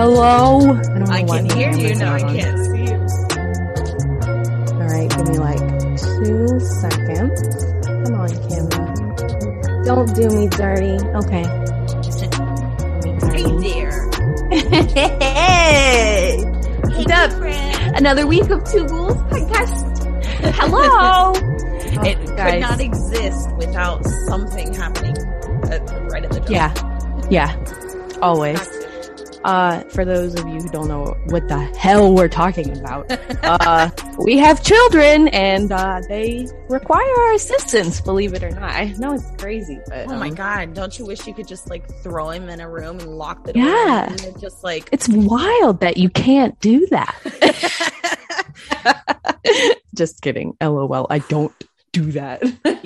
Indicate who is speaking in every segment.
Speaker 1: Hello? I, don't know
Speaker 2: I can hear you.
Speaker 1: camera's
Speaker 2: No, I can't see you.
Speaker 1: All right, give me like two seconds. Come on, camera. Don't do me dirty. Okay.
Speaker 2: Hey there.
Speaker 1: hey! What's up? Another week of Two Ghouls podcast. Hello!
Speaker 2: It
Speaker 1: Oh,
Speaker 2: could not exist without something happening at, right at the jump.
Speaker 1: Yeah. Yeah. Always. Uh, for those of you who don't know what the hell we're talking about, uh, we have children and, uh, they require our assistance, believe it or not. I know it's crazy, but.
Speaker 2: Oh my
Speaker 1: um,
Speaker 2: god! Don't you wish you could just like throw him in a room and lock the door?
Speaker 1: Yeah.
Speaker 2: and just like
Speaker 1: It's wild that you can't do that. Just kidding. LOL. I don't do that.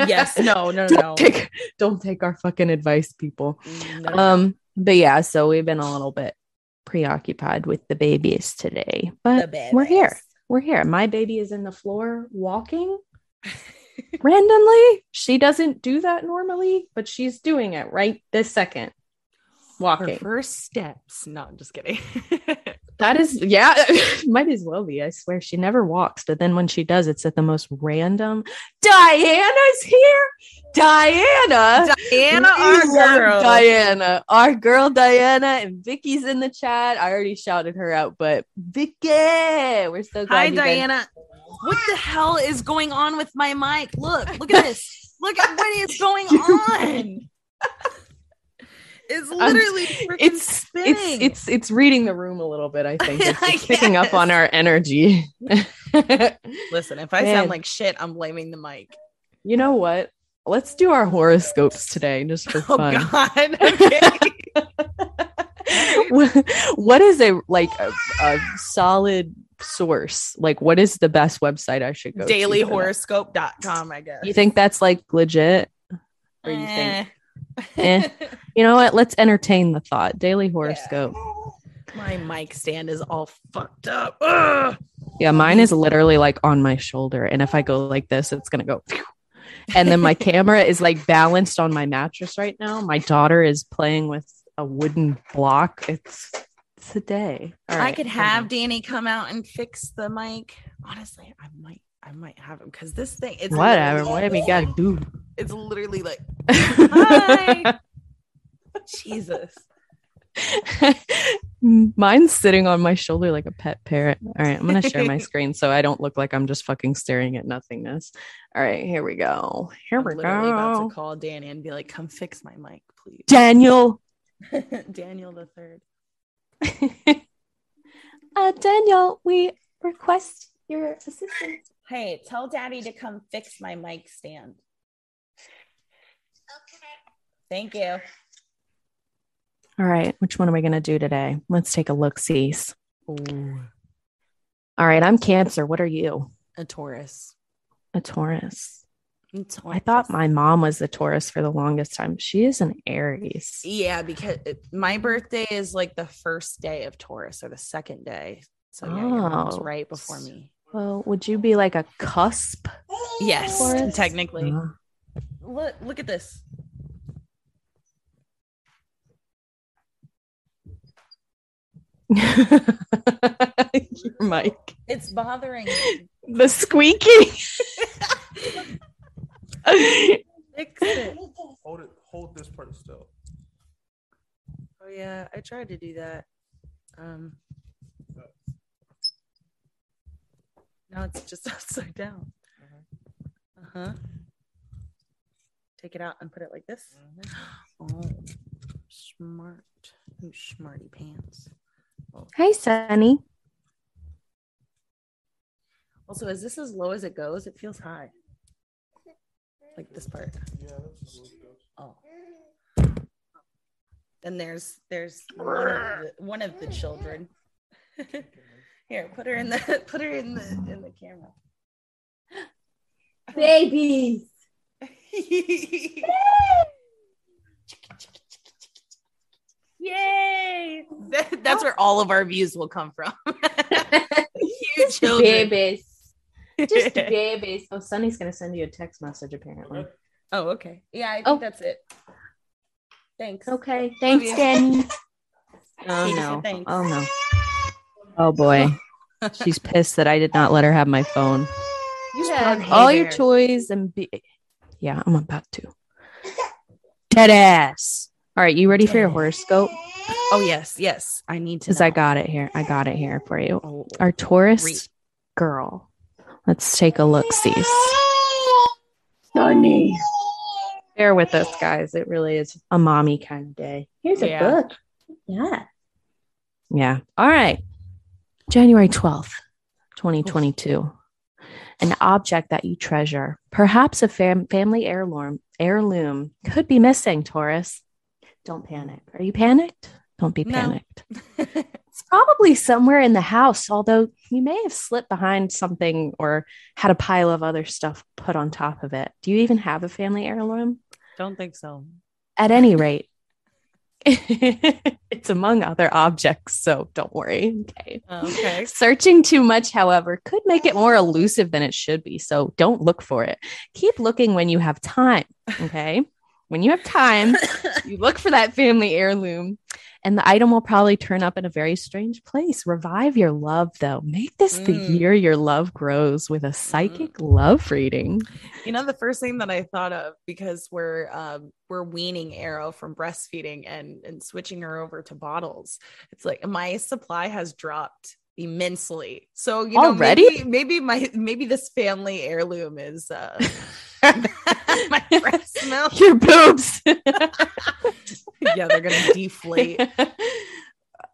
Speaker 2: yes, no, no,
Speaker 1: don't
Speaker 2: no.
Speaker 1: take don't take our fucking advice, people.
Speaker 2: no.
Speaker 1: Um, but yeah, so we've been a little bit preoccupied with the babies today. But
Speaker 2: The
Speaker 1: we're here. We're here. My baby is in the floor walking randomly. She doesn't do that normally, but she's doing it right this second. Walking.
Speaker 2: Her first steps. No, I'm just kidding.
Speaker 1: That is, yeah, might as well be. I swear she never walks, but then when she does, it's at the most random. Diana's here. Diana.
Speaker 2: Diana, our girl.
Speaker 1: Diana, our girl Diana, and Vicky's in the chat. I already shouted her out, but Vicky, we're so glad.
Speaker 2: Hi,
Speaker 1: been-
Speaker 2: Diana. What the hell is going on with my mic? Look, look at this. look at what is going on. It's literally freaking
Speaker 1: It's
Speaker 2: spinning.
Speaker 1: it's it's it's reading the room a little bit. I think it's, it's picking up on our energy.
Speaker 2: Listen, if I
Speaker 1: Man.
Speaker 2: sound like shit, I'm blaming the mic.
Speaker 1: you know what? Let's do our horoscopes today, just for
Speaker 2: Oh
Speaker 1: fun.
Speaker 2: God. Okay.
Speaker 1: what is a like a, a solid source? Like, what is the best website I should go? to for that?
Speaker 2: Dailyhoroscope.com, I guess.
Speaker 1: You think that's like legit? Or you think? Eh. Eh. You know what? Let's entertain the thought. Daily horoscope.
Speaker 2: My mic stand is all fucked up. Ugh.
Speaker 1: Yeah, mine is literally like on my shoulder, and if I go like this, it's gonna go. phew. And then my camera is like balanced on my mattress right now. My daughter is playing with a wooden block. It's it's a day. All
Speaker 2: I could have. Danny come out and fix the mic. Honestly, I might I might have him because this thing it's
Speaker 1: whatever. Whatever you gotta do.
Speaker 2: It's literally like Hi. Jesus.
Speaker 1: Mine's sitting on my shoulder like a pet parrot. All right, I'm gonna share my screen so I don't look like I'm just fucking staring at nothingness. All right, here we go. Here
Speaker 2: I'm
Speaker 1: we
Speaker 2: literally about
Speaker 1: go.
Speaker 2: to call Danny and be like, come fix my mic, please.
Speaker 1: Daniel.
Speaker 2: Daniel the third.
Speaker 1: uh, Daniel, we request your assistance.
Speaker 2: Hey, tell daddy to come fix my mic stand. Okay. Thank you.
Speaker 1: All right, which one are we gonna do today? Let's take a look. Sees. All right, I'm Cancer. What are you?
Speaker 2: A Taurus.
Speaker 1: A Taurus. I thought my mom was a Taurus for the longest time. She is an Aries.
Speaker 2: Yeah, because my birthday is like the first day of Taurus or the second day. So yeah, your mom's
Speaker 1: Oh.
Speaker 2: right before me.
Speaker 1: Well, would you be like a cusp?
Speaker 2: Yes,
Speaker 1: Taurus?
Speaker 2: technically.
Speaker 1: Uh,
Speaker 2: Look, look at this.
Speaker 1: Your mic.
Speaker 2: It's bothering me.
Speaker 1: The squeaking.
Speaker 2: Fix it.
Speaker 3: Hold it. Hold this part still.
Speaker 2: Oh yeah, I tried to do that. Um now it's just upside down. Uh-huh. Take it out and put it like this. Oh, smart. You smarty pants.
Speaker 1: Hi, Sunny.
Speaker 2: Also, is this as low as it goes? It feels high. Like this part.
Speaker 3: Yeah, that's just
Speaker 2: Oh. Then there's there's one of the, one of the children. Here, put her in the put her in the in the camera.
Speaker 1: Babies.
Speaker 2: Yay! That- that's where all of our views will come from. Huge children.
Speaker 1: babies. Just babies. Oh, Sunny's gonna send you a text message apparently.
Speaker 2: oh, okay. Yeah, I think
Speaker 1: Oh.
Speaker 2: that's it. Thanks.
Speaker 1: Okay. Thanks. Danny. Oh no.
Speaker 2: thanks.
Speaker 1: Oh no. Oh boy. She's pissed that I did not let her have my phone. You
Speaker 2: have
Speaker 1: have all
Speaker 2: Hey
Speaker 1: your
Speaker 2: Bear.
Speaker 1: toys and be Yeah, I'm about to. Dead ass. All right, you ready for your horoscope?
Speaker 2: Oh yes, yes. I need to.
Speaker 1: Because I got it here. I got it here for you.
Speaker 2: Oh,
Speaker 1: Our Taurus
Speaker 2: Read.
Speaker 1: girl. Let's take a look. See.
Speaker 4: Sunny.
Speaker 1: Bear with us, guys. It really is a mommy kind of day.
Speaker 4: Here's
Speaker 2: Yeah.
Speaker 4: a book. Yeah.
Speaker 1: Yeah. All right. January 12th, 2022. An object that you treasure, perhaps a fam- family heirloom, heirloom could be missing, Taurus. Don't panic. Are you panicked? Don't be
Speaker 2: No.
Speaker 1: panicked. It's probably somewhere in the house, although you may have slipped behind something or had a pile of other stuff put on top of it. Do you even have a family heirloom?
Speaker 2: Don't think so.
Speaker 1: At any rate, it's among other objects, so don't worry. Okay.
Speaker 2: Okay.
Speaker 1: Searching too much, however, could make it more elusive than it should be. So don't look for it. Keep looking when you have time. Okay. when you have time, you look for that family heirloom, and the item will probably turn up in a very strange place. Revive your love, though. Make this the
Speaker 2: Mm.
Speaker 1: year your love grows with a psychic love reading.
Speaker 2: You know, the first thing that I thought of because we're um, we're weaning Arrow from breastfeeding and and switching her over to bottles. It's like my supply has dropped immensely. So you know,
Speaker 1: Already?
Speaker 2: maybe, maybe my maybe this family heirloom is uh, my breast milk.
Speaker 1: Your boobs.
Speaker 2: yeah, they're gonna deflate.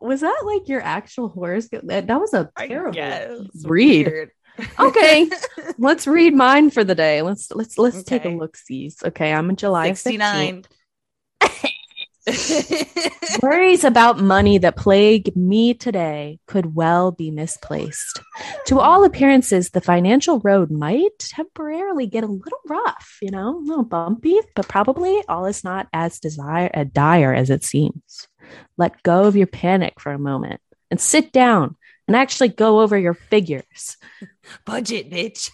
Speaker 1: was that like your actual horoscope? That, that was a terrible
Speaker 2: guess.
Speaker 1: read.
Speaker 2: Weird.
Speaker 1: Okay, let's read mine for the day. Let's let's let's take a look. Sees. Okay, I'm a July
Speaker 2: 69.
Speaker 1: 15th. Worries about money that plague me today could well be misplaced. To all appearances, the financial road might temporarily get a little rough, you know, a little bumpy, but probably all is not as desire uh, dire as it seems. Let go of your panic for a moment and sit down and actually go over your figures.
Speaker 2: Budget, bitch.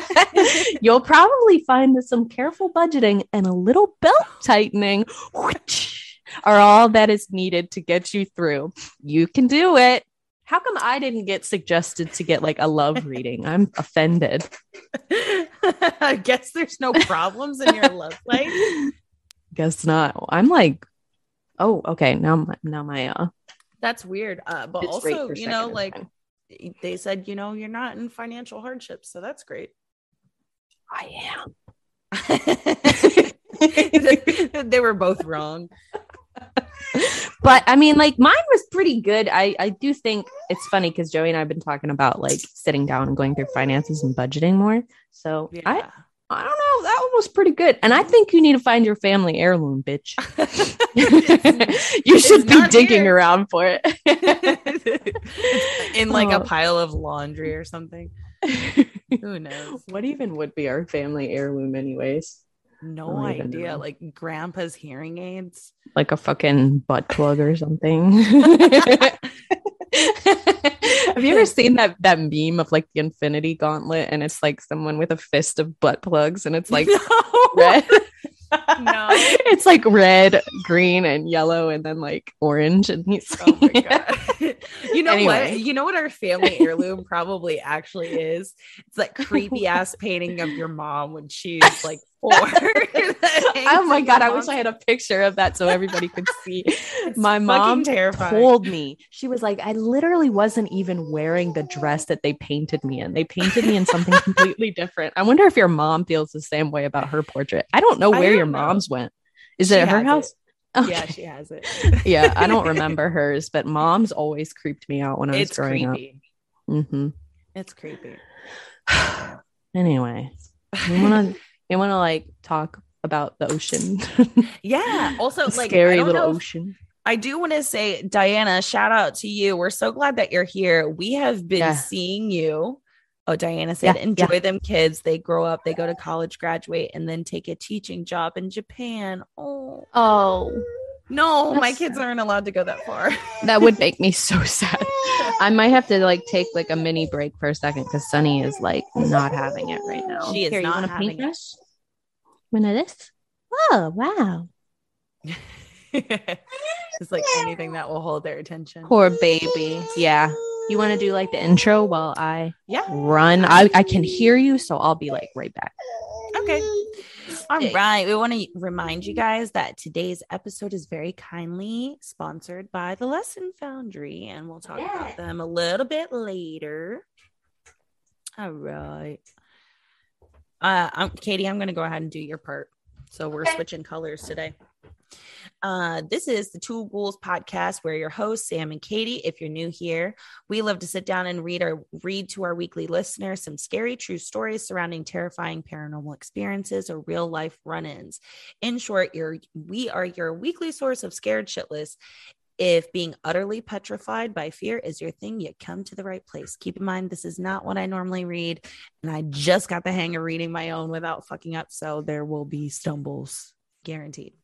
Speaker 1: You'll probably find that some careful budgeting and a little belt tightening are all that is needed to get you through. You can do it. How come I didn't get suggested to get like a love reading? I'm offended.
Speaker 2: I guess there's no problems in your love life.
Speaker 1: Guess not. I'm like, oh, okay. Now, my, now my uh,
Speaker 2: That's weird. Uh, but also, you know, like
Speaker 1: fine.
Speaker 2: they said, you know, you're not in financial hardship, so that's great.
Speaker 1: I am.
Speaker 2: they were both wrong.
Speaker 1: but I mean, like mine was pretty good. I I do think it's funny because Joey and I have been talking about like sitting down and going through finances and budgeting more. So
Speaker 2: Yeah.
Speaker 1: I I don't know. That one was pretty good. And I think you need to find your family heirloom, bitch. you should be digging
Speaker 2: here.
Speaker 1: around for it.
Speaker 2: in like a
Speaker 1: Oh.
Speaker 2: pile of laundry or something. Who knows?
Speaker 1: what even would be our family heirloom, anyways?
Speaker 2: No idea. Like grandpa's hearing aids.
Speaker 1: Like a fucking butt plug or something. Have you ever seen that that meme of like the Infinity Gauntlet and it's like someone with a fist of butt plugs and it's like
Speaker 2: no.
Speaker 1: red?
Speaker 2: No.
Speaker 1: it's like red, green, and yellow, and then like orange. And he's
Speaker 2: Oh my god. you know
Speaker 1: Anyway.
Speaker 2: what? You know what our family heirloom probably actually is? It's that creepy ass painting of your mom when she's like.
Speaker 1: oh my god! I wish I had a picture of that so everybody could see. my mom
Speaker 2: terrifying.
Speaker 1: told me she was like, I literally wasn't even wearing the dress that they painted me in. They painted me in something completely different. I wonder if your mom feels the same way about her portrait. I don't know where
Speaker 2: don't
Speaker 1: your
Speaker 2: know.
Speaker 1: mom's went. Is
Speaker 2: She
Speaker 1: it at her house?
Speaker 2: Yeah,
Speaker 1: Okay.
Speaker 2: she has it.
Speaker 1: yeah, I don't remember hers, but mom's always creeped me out when I was
Speaker 2: It's
Speaker 1: growing
Speaker 2: creepy.
Speaker 1: up. hmm
Speaker 2: It's creepy.
Speaker 1: anyway, you wanna wanna like talk about the ocean?
Speaker 2: Yeah. Also, like
Speaker 1: scary little
Speaker 2: know
Speaker 1: ocean.
Speaker 2: I do want to say, Diana, shout out to you. We're so glad that you're here. We have been
Speaker 1: Yeah.
Speaker 2: seeing you. Oh, Diana said,
Speaker 1: Yeah,
Speaker 2: enjoy
Speaker 1: yeah.
Speaker 2: them kids. They grow up, they go to college, graduate, and then take a teaching job in Japan. Oh,
Speaker 1: Oh,
Speaker 2: no, my kids
Speaker 1: sad.
Speaker 2: aren't allowed to go that far.
Speaker 1: that would make me so sad. I might have to like take like a mini break for a second because Sunny is like not having it right now.
Speaker 2: She is
Speaker 1: Here, you
Speaker 2: not
Speaker 1: want a
Speaker 2: having it.
Speaker 1: paintbrush? One of this? Oh wow!
Speaker 2: it's like anything that will hold their attention.
Speaker 1: Poor baby. Yeah. You want to do like the intro while I
Speaker 2: Yeah.
Speaker 1: run? I, I can hear you, so I'll be like right back.
Speaker 2: Okay. All right. We want to remind you guys that today's episode is very kindly sponsored by the Lesson Foundry, and we'll talk about them a little bit later. All right. Uh, I'm, Katie, I'm going to go ahead and do your part. So we're switching colors today. Uh, this is the Two Ghouls podcast. We're your hosts, Sam and Katie. If you're new here, we love to sit down and read our read to our weekly listeners some scary true stories surrounding terrifying paranormal experiences or real life run-ins. In short, your we are your weekly source of scared shitless. If being utterly petrified by fear is your thing, you come to the right place. Keep in mind, this is not what I normally read, and I just got the hang of reading my own without fucking up. So there will be stumbles, guaranteed.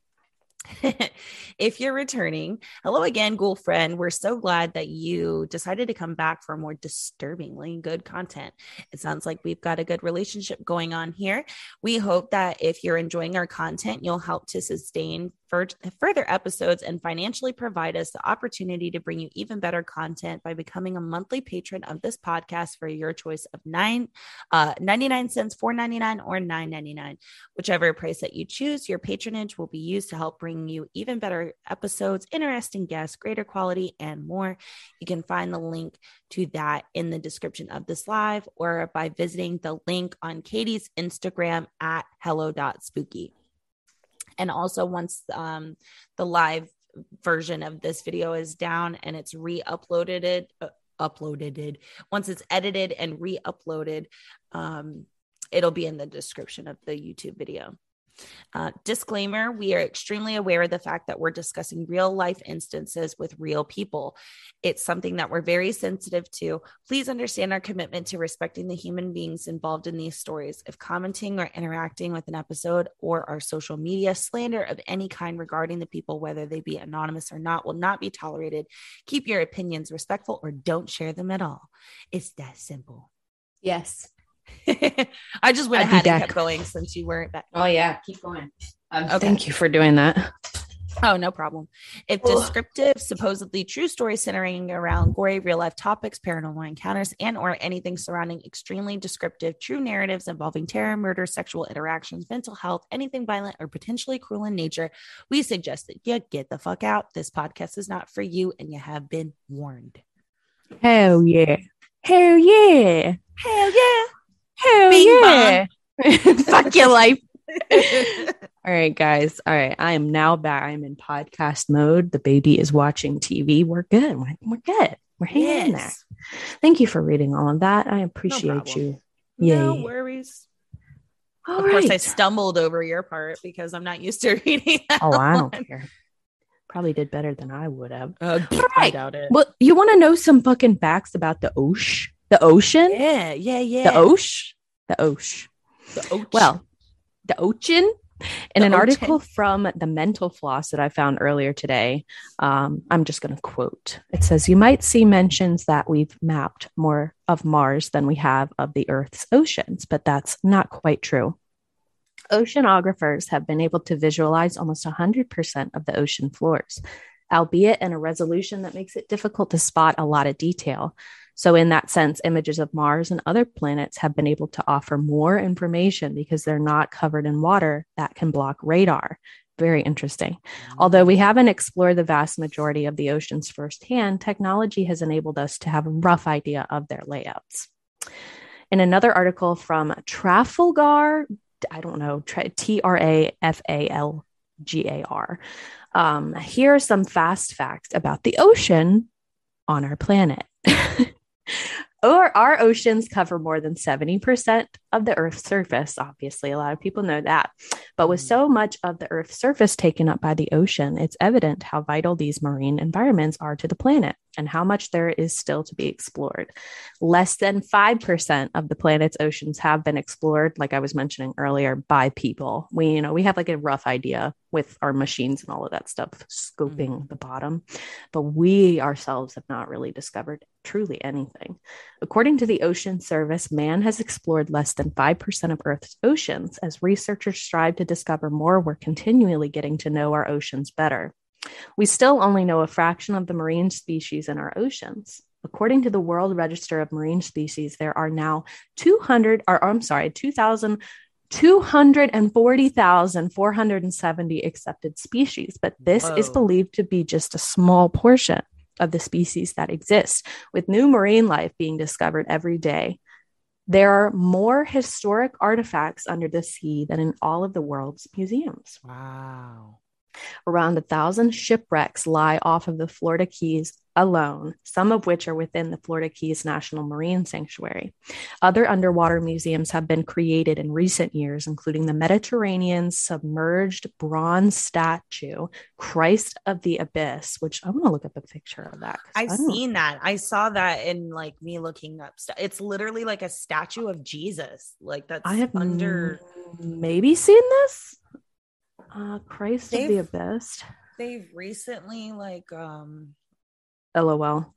Speaker 2: if you're returning, hello again, ghoul friend. We're so glad that you decided to come back for more disturbingly good content. It sounds like we've got a good relationship going on here. We hope that if you're enjoying our content, you'll help to sustain fur- further episodes and financially provide us the opportunity to bring you even better content by becoming a monthly patron of this podcast for your choice of nine, uh, 99 cents, 4.99 or 9.99. Whichever price that you choose, your patronage will be used to help bring you even better episodes, interesting guests, greater quality, and more. You can find the link to that in the description of this live or by visiting the link on Katie's Instagram at hello.spooky. And also, once um, the live version of this video is down and it's re-uploaded it, uh, uploaded it, once it's edited and re-uploaded, um, it'll be in the description of the YouTube video. Uh, disclaimer we are extremely aware of the fact that we're discussing real life instances with real people. It's something that we're very sensitive to. Please understand our commitment to respecting the human beings involved in these stories. If commenting or interacting with an episode or our social media slander of any kind regarding the people, whether they be anonymous or not, will not be tolerated. Keep your opinions respectful or don't share them at all. It's that simple.
Speaker 1: Yes.
Speaker 2: I just went
Speaker 1: I'd
Speaker 2: ahead and kept going since you weren't back.
Speaker 1: Oh yeah. Keep going. Um,
Speaker 2: Okay.
Speaker 1: Thank you for doing that.
Speaker 2: Oh, no problem. If
Speaker 1: Ugh.
Speaker 2: descriptive, supposedly true stories centering around gory real life topics, paranormal encounters, and or anything surrounding extremely descriptive true narratives involving terror, murder, sexual interactions, mental health, anything violent or potentially cruel in nature, we suggest that you get the fuck out. This podcast is not for you, and you have been warned.
Speaker 1: Hell yeah. Hell yeah.
Speaker 2: Hell yeah!
Speaker 1: Hell
Speaker 2: Bing
Speaker 1: yeah. Fuck your life. All right, guys. All right. I am now back. I'm in podcast mode. The baby is watching TV. We're good. We're, we're good. We're hanging in there. Thank you for reading all of that. I appreciate
Speaker 2: problem.
Speaker 1: you.
Speaker 2: No worries.
Speaker 1: All
Speaker 2: of course, I stumbled over your part because I'm not used to reading that.
Speaker 1: Oh, I don't
Speaker 2: one.
Speaker 1: care. Probably did better than I would have.
Speaker 2: Uh, I
Speaker 1: right.
Speaker 2: doubt it.
Speaker 1: Well, you want to know some fucking facts about the ocean? The ocean?
Speaker 2: Yeah, yeah, yeah.
Speaker 1: The ocean? The ocean.
Speaker 2: The ocean.
Speaker 1: Well, the ocean. In
Speaker 2: The
Speaker 1: an
Speaker 2: ocean.
Speaker 1: article from the Mental Floss that I found earlier today, um, I'm just going to quote. It says, You might see mentions that we've mapped more of Mars than we have of the Earth's oceans, but that's not quite true. Oceanographers have been able to visualize almost 100% of the ocean floors, albeit in a resolution that makes it difficult to spot a lot of detail. So, in that sense, images of Mars and other planets have been able to offer more information because they're not covered in water that can block radar. Very interesting. Although we haven't explored the vast majority of the oceans firsthand, technology has enabled us to have a rough idea of their layouts. In another article from Trafalgar, I don't know, T R A F A L G A R, um, here are some fast facts about the ocean on our planet. Or our oceans cover more than 70% of the Earth's surface. Obviously, a lot of people know that. But with mm. so much of the Earth's surface taken up by the ocean, it's evident how vital these marine environments are to the planet and how much there is still to be explored. Less than 5% of the planet's oceans have been explored, like I was mentioning earlier, by people. We, you know, we have like a rough idea with our machines and all of that stuff scoping mm-hmm. the bottom, but we ourselves have not really discovered truly anything. According to the Ocean Service, man has explored less than 5% of Earth's oceans. As researchers strive to discover more, we're continually getting to know our oceans better. We still only know a fraction of the marine species in our oceans. According to the World Register of Marine Species, there are now 200, or I'm sorry, 2,000. 240,470 accepted species, but this is believed to be just a small portion of the species that exist, with new marine life being discovered every day. There are more historic artifacts under the sea than in all of the world's museums.
Speaker 2: Wow.
Speaker 1: Around a thousand shipwrecks lie off of the Florida Keys alone, some of which are within the Florida Keys National Marine Sanctuary. Other underwater museums have been created in recent years, including the Mediterranean submerged bronze statue, Christ of the Abyss, which I want to look up a picture of that.
Speaker 2: I've seen that. I saw that in like me looking up stuff. It's literally like a statue of Jesus. Like that's
Speaker 1: I have
Speaker 2: under
Speaker 1: maybe seen this. Uh, Christ of the Abyss.
Speaker 2: they've recently like um
Speaker 1: LOL.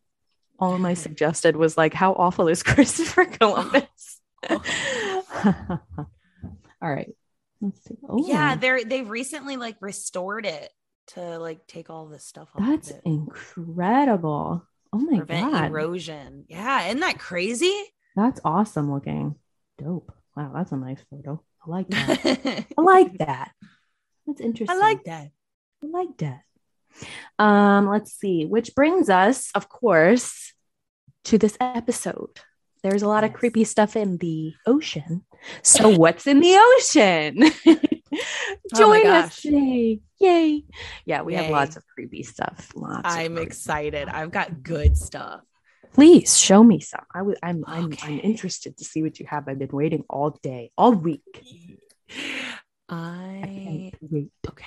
Speaker 1: All my suggested was like, how awful is Christopher Columbus? All right. Let's see. Oh,
Speaker 2: yeah, they're they've recently like restored it to like take all this stuff off.
Speaker 1: that's
Speaker 2: of
Speaker 1: incredible. Oh my
Speaker 2: prevent
Speaker 1: god,
Speaker 2: erosion. Yeah, isn't that crazy?
Speaker 1: that's awesome looking. Dope. Wow, that's a nice photo. I like that. I like that. That's interesting.
Speaker 2: I like that.
Speaker 1: I like that. Um, let's see, which brings us, of course, to this episode. There's a lot of creepy stuff in the ocean. So, what's in the ocean?
Speaker 2: Oh
Speaker 1: Join us today. Yay. Yeah, we have lots of creepy stuff. Lots
Speaker 2: I'm excited. I've got good stuff.
Speaker 1: Please show me some. I would I'm I'm I'm interested to see what you have. I've been waiting all day, all week. I
Speaker 2: I
Speaker 1: wait.
Speaker 2: okay.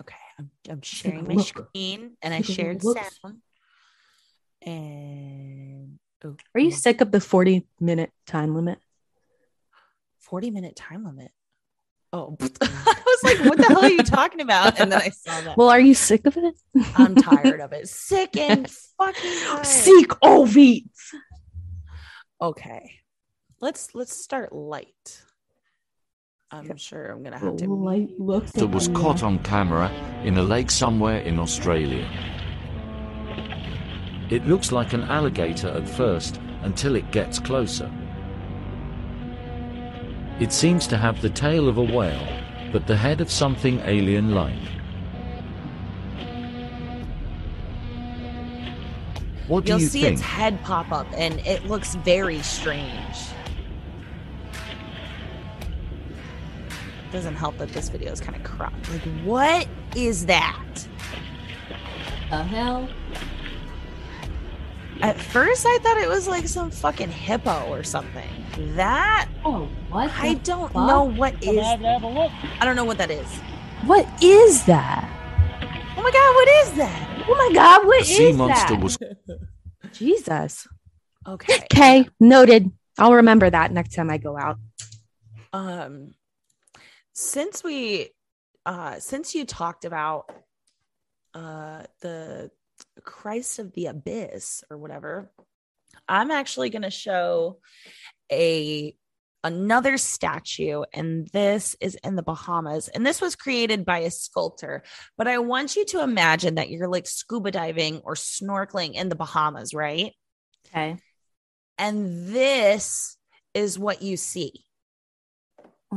Speaker 2: Okay. I'm, I'm sharing my screen and I shared sound. And oh,
Speaker 1: Are you sick of the 40 minute time limit?
Speaker 2: 40 minute time limit? Oh, mm. I was like, what the hell are you talking about? And then I saw that.
Speaker 1: Well, are you sick of it?
Speaker 2: I'm tired of it. Sick and fucking tired.
Speaker 1: Seek Ovid.
Speaker 2: Okay. Let's let's start light. I'm sure I'm gonna have to
Speaker 1: Light looks
Speaker 4: that was caught on camera in a lake somewhere in Australia. It looks like an alligator at first until it gets closer. It seems to have the tail of a whale, but the head of something alien like. What do
Speaker 2: You'll
Speaker 4: you
Speaker 2: see
Speaker 4: think?
Speaker 2: its head pop up and it looks very strange. Doesn't help that this video is kind of cropped. Like, what is that?
Speaker 1: the hell?
Speaker 2: At first, I thought it was like some fucking hippo or something. That
Speaker 1: Oh, what?
Speaker 2: I
Speaker 1: the
Speaker 2: don't
Speaker 1: fuck?
Speaker 2: know what is. I don't know what that is.
Speaker 1: What is that?
Speaker 2: Oh my god, what is that?
Speaker 1: Oh my god,
Speaker 4: A
Speaker 1: what is
Speaker 4: sea monster
Speaker 1: that?
Speaker 4: was
Speaker 1: Jesus.
Speaker 2: Okay.
Speaker 1: Okay, noted. I'll remember that next time I go out.
Speaker 2: um since we uh since you talked about uh the christ of the abyss or whatever i'm actually going to show a another statue and this is in the bahamas and this was created by a sculptor but i want you to imagine that you're like scuba diving or snorkeling in the bahamas right
Speaker 1: Okay.
Speaker 2: and this is what you see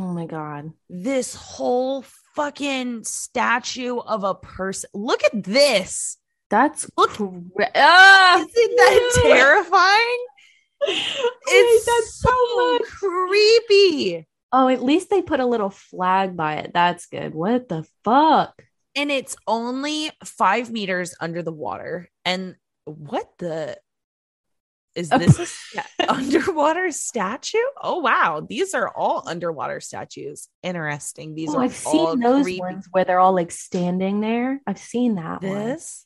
Speaker 1: Oh my god.
Speaker 2: this whole fucking statue of a person. Look at this.
Speaker 1: That's
Speaker 2: Look-
Speaker 1: ah,
Speaker 2: Isn't that
Speaker 1: ew.
Speaker 2: terrifying? It's
Speaker 1: hate that
Speaker 2: so
Speaker 1: much.
Speaker 2: creepy.
Speaker 1: Oh, at least they put a little flag by it. That's good. What the fuck?
Speaker 2: And it's only five meters under the water. And what the is this a sta- underwater statue? Oh wow, these are all underwater statues. Interesting. These
Speaker 1: Oh,
Speaker 2: are
Speaker 1: I've
Speaker 2: all
Speaker 1: seen those
Speaker 2: creepy.
Speaker 1: ones where they're all like standing there. I've seen that one.
Speaker 2: This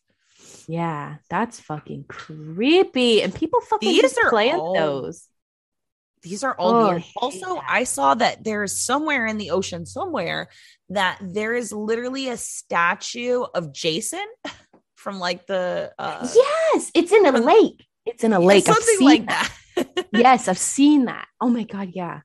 Speaker 1: Yeah, that's fucking creepy. And people fucking
Speaker 2: These
Speaker 1: just
Speaker 2: are
Speaker 1: plant
Speaker 2: all-
Speaker 1: those.
Speaker 2: These are all
Speaker 1: Oh, I
Speaker 2: weird. Also,
Speaker 1: that.
Speaker 2: I saw that there's somewhere in the ocean, somewhere that there is literally a statue of Jason from like the uh
Speaker 1: yes, it's in a lake. It's in a lake. I've
Speaker 2: something like
Speaker 1: that.
Speaker 2: that.
Speaker 1: yes, I've seen that. Oh my god, yeah.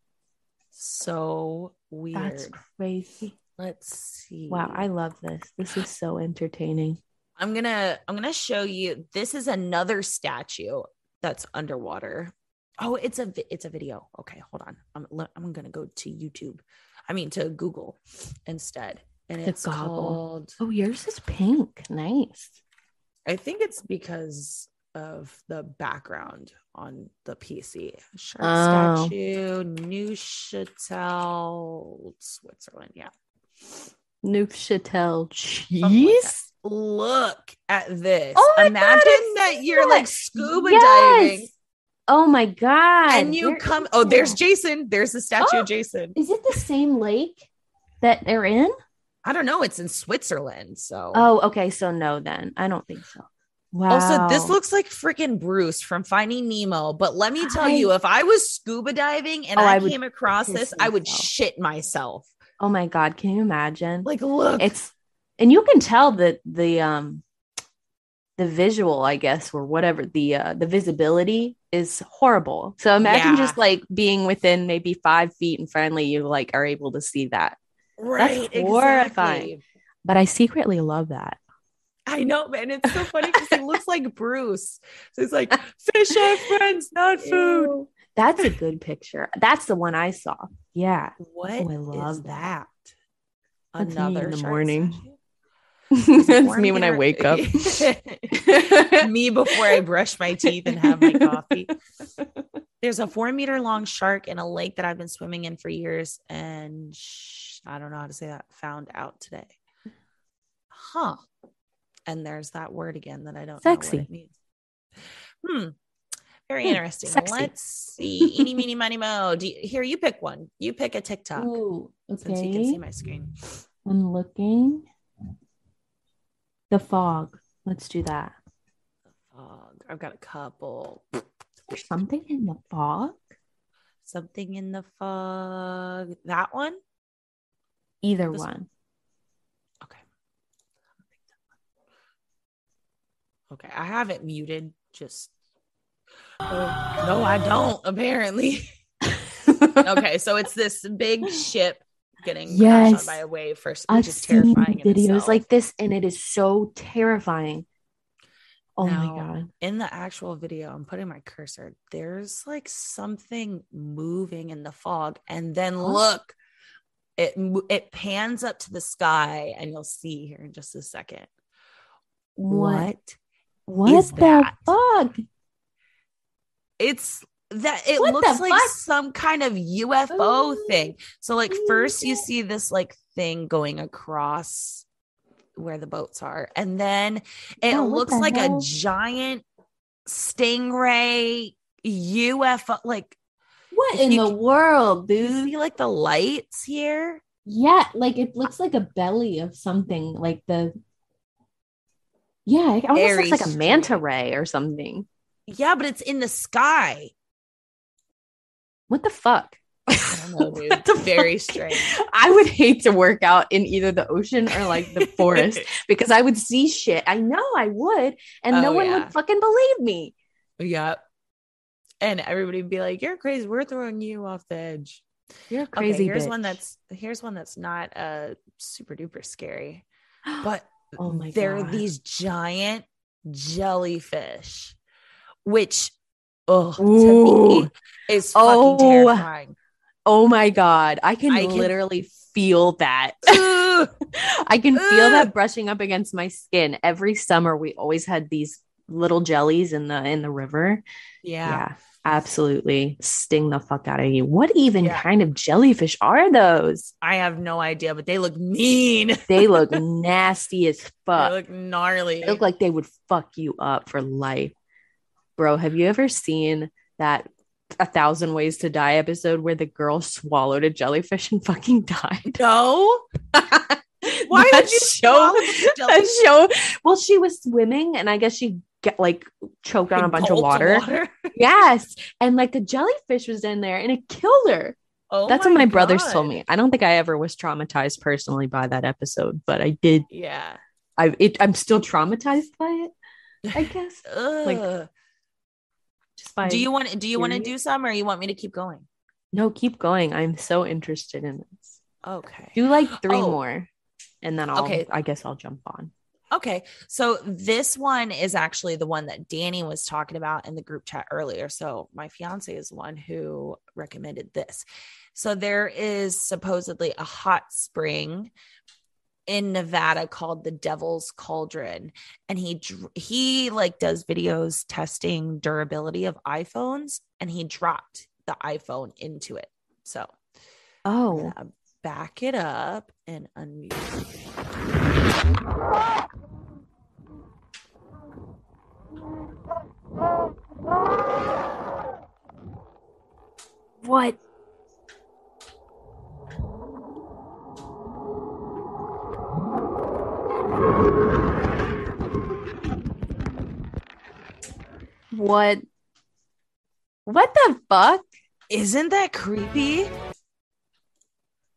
Speaker 2: so weird.
Speaker 1: That's crazy.
Speaker 2: Let's see.
Speaker 1: Wow, I love this. This is so entertaining.
Speaker 2: I'm gonna I'm gonna show you. This is another statue that's underwater. Oh, it's a it's a video. Okay, hold on. I'm I'm gonna go to YouTube. I mean to Google instead, and
Speaker 1: The
Speaker 2: it's
Speaker 1: goggle.
Speaker 2: called.
Speaker 1: Oh, yours is pink. Nice.
Speaker 2: I think it's because of the background on the PC. Shark
Speaker 1: Oh.
Speaker 2: statue, Neuchâtel, Switzerland. Yeah. Neuchâtel like
Speaker 1: cheese.
Speaker 2: Look at this.
Speaker 1: Oh God,
Speaker 2: Imagine
Speaker 1: it's
Speaker 2: that you're like scuba
Speaker 1: Yes!
Speaker 2: diving
Speaker 1: Oh my god!
Speaker 2: and you
Speaker 1: Where
Speaker 2: come. Oh, there's? Jason. There's the statue
Speaker 1: Oh.
Speaker 2: of Jason.
Speaker 1: Is it the same lake that they're in?
Speaker 2: I don't know. It's in Switzerland. So.
Speaker 1: Oh, okay. So no, then I don't think so. Wow.
Speaker 2: Also, this looks like freaking Bruce from Finding Nemo. But let me tell
Speaker 1: I-
Speaker 2: you, if I was scuba diving and
Speaker 1: Oh,
Speaker 2: I,
Speaker 1: I
Speaker 2: came across this,
Speaker 1: piss
Speaker 2: I would shit myself.
Speaker 1: Oh my god! Can you imagine?
Speaker 2: Like, look.
Speaker 1: it's and you can tell that the um the visual, I guess, or whatever the uh, the visibility is horrible. So imagine
Speaker 2: Yeah.
Speaker 1: just like being within maybe five feet, and finally you like are able to see that.
Speaker 2: right.
Speaker 1: horrifying.
Speaker 2: Exactly.
Speaker 1: But I secretly love that.
Speaker 2: I know, man. It's so funny because he looks like Bruce. So he's like, fish are friends, not food.
Speaker 1: That's a good picture. That's the one I saw. Yeah.
Speaker 2: What
Speaker 1: Oh, I love
Speaker 2: that?
Speaker 1: That's me in the morning.
Speaker 2: statue?
Speaker 1: That's me when I wake up.
Speaker 2: me before I brush my teeth and have my coffee. There's a four meter long shark in a lake that I've been swimming in for years, and sh- I don't know how to say that. Found out today. Huh. And there's that word again that I don't know
Speaker 1: Sexy.
Speaker 2: what it means. Hmm. Very
Speaker 1: Hmm,
Speaker 2: interesting.
Speaker 1: sexy.
Speaker 2: Let's see. Eeny, meeny, miny, mo. Do you, here, you pick one. You pick a TikTok
Speaker 1: Ooh,
Speaker 2: since you can see my screen.
Speaker 1: I'm looking. The fog. Let's do that.
Speaker 2: The Fog. I've got a couple.
Speaker 1: There's something in the fog.
Speaker 2: Something in the fog. That one?
Speaker 1: Either
Speaker 2: This-
Speaker 1: one.
Speaker 2: Okay. Okay. I have it muted. Just. Oh, no, I don't, apparently. okay. So it's this big ship getting
Speaker 1: Yes.
Speaker 2: by a wave first,
Speaker 1: I've
Speaker 2: which is
Speaker 1: seen
Speaker 2: terrifying. in
Speaker 1: videos like this, and it is so terrifying. Oh
Speaker 2: Now,
Speaker 1: my god!
Speaker 2: in the actual video, I'm putting my cursor. There's like something moving in the fog, and then look, it it pans up to the sky, and you'll see here in just a second.
Speaker 1: What?
Speaker 2: What?
Speaker 1: What
Speaker 2: is
Speaker 1: the
Speaker 2: that?
Speaker 1: fuck?
Speaker 2: It's that it
Speaker 1: What
Speaker 2: looks like
Speaker 1: fuck?
Speaker 2: some kind of UFO
Speaker 1: Oh,
Speaker 2: thing. So, like, first you see this like thing going across where the boats are, and then it
Speaker 1: Oh,
Speaker 2: looks
Speaker 1: the
Speaker 2: like a giant stingray UFO. Like,
Speaker 1: What in
Speaker 2: you
Speaker 1: the world,
Speaker 2: you
Speaker 1: dude?
Speaker 2: see like the lights here.
Speaker 1: Yeah, like it looks like a belly of something, like the. Yeah, it almost
Speaker 2: Very
Speaker 1: looks like a manta ray or something.
Speaker 2: Yeah, but it's in the sky.
Speaker 1: What the fuck?
Speaker 2: I don't know, dude. Very strange.
Speaker 1: I would hate to work out in either the ocean or like the forest because I would see shit. I know I would, and no one
Speaker 2: yeah.
Speaker 1: would fucking believe me.
Speaker 2: yeah. And everybody would be like, You're crazy. We're throwing you off the edge.
Speaker 1: You're a
Speaker 2: Okay,
Speaker 1: crazy.
Speaker 2: here's
Speaker 1: bitch.
Speaker 2: one that's here's one that's not uh super duper scary, but
Speaker 1: oh my
Speaker 2: there are
Speaker 1: god.
Speaker 2: these giant jellyfish, which oh to me is
Speaker 1: Oh.
Speaker 2: fucking terrifying.
Speaker 1: oh my god, I can
Speaker 2: I can-
Speaker 1: literally feel that. I can feel that brushing up against my skin. Every summer, we always had these little jellies in the in the river.
Speaker 2: yeah.
Speaker 1: Yeah, absolutely sting the fuck out of you. What even
Speaker 2: Yeah.
Speaker 1: kind of jellyfish are those?
Speaker 2: I have no idea, but they look mean.
Speaker 1: They look nasty as fuck.
Speaker 2: They look gnarly.
Speaker 1: They look like they would fuck you up for life. Bro, have you ever seen that A Thousand Ways to Die episode where the girl swallowed a jellyfish and fucking died?
Speaker 2: no. Why
Speaker 1: That
Speaker 2: would you
Speaker 1: show? That show. Well, she was swimming and I guess she get like choked on a bunch of
Speaker 2: Gulped
Speaker 1: water. Yes. And like a jellyfish was in there and it killed her.
Speaker 2: Oh
Speaker 1: That's what my brothers told me. I don't think I ever was traumatized personally by that episode, but I did.
Speaker 2: Yeah.
Speaker 1: I it, I'm still traumatized by it. I guess.
Speaker 2: Ugh.
Speaker 1: Just by
Speaker 2: do you want do you want to do some or you want me to keep going?
Speaker 1: no keep going. I'm so interested in this.
Speaker 2: Okay.
Speaker 1: Do like three
Speaker 2: Oh.
Speaker 1: more, and then I'll.
Speaker 2: Okay.
Speaker 1: I guess I'll jump on.
Speaker 2: Okay. So this one is actually the one that Danny was talking about in the group chat earlier. So my fiance is the one who recommended this. So there is supposedly a hot spring in Nevada called the Devil's Cauldron and he he like does videos testing durability of iPhones and he dropped the iPhone into it. So
Speaker 1: Oh,
Speaker 2: back it up and unmute.
Speaker 1: What? What? What the fuck?
Speaker 2: Isn't that creepy?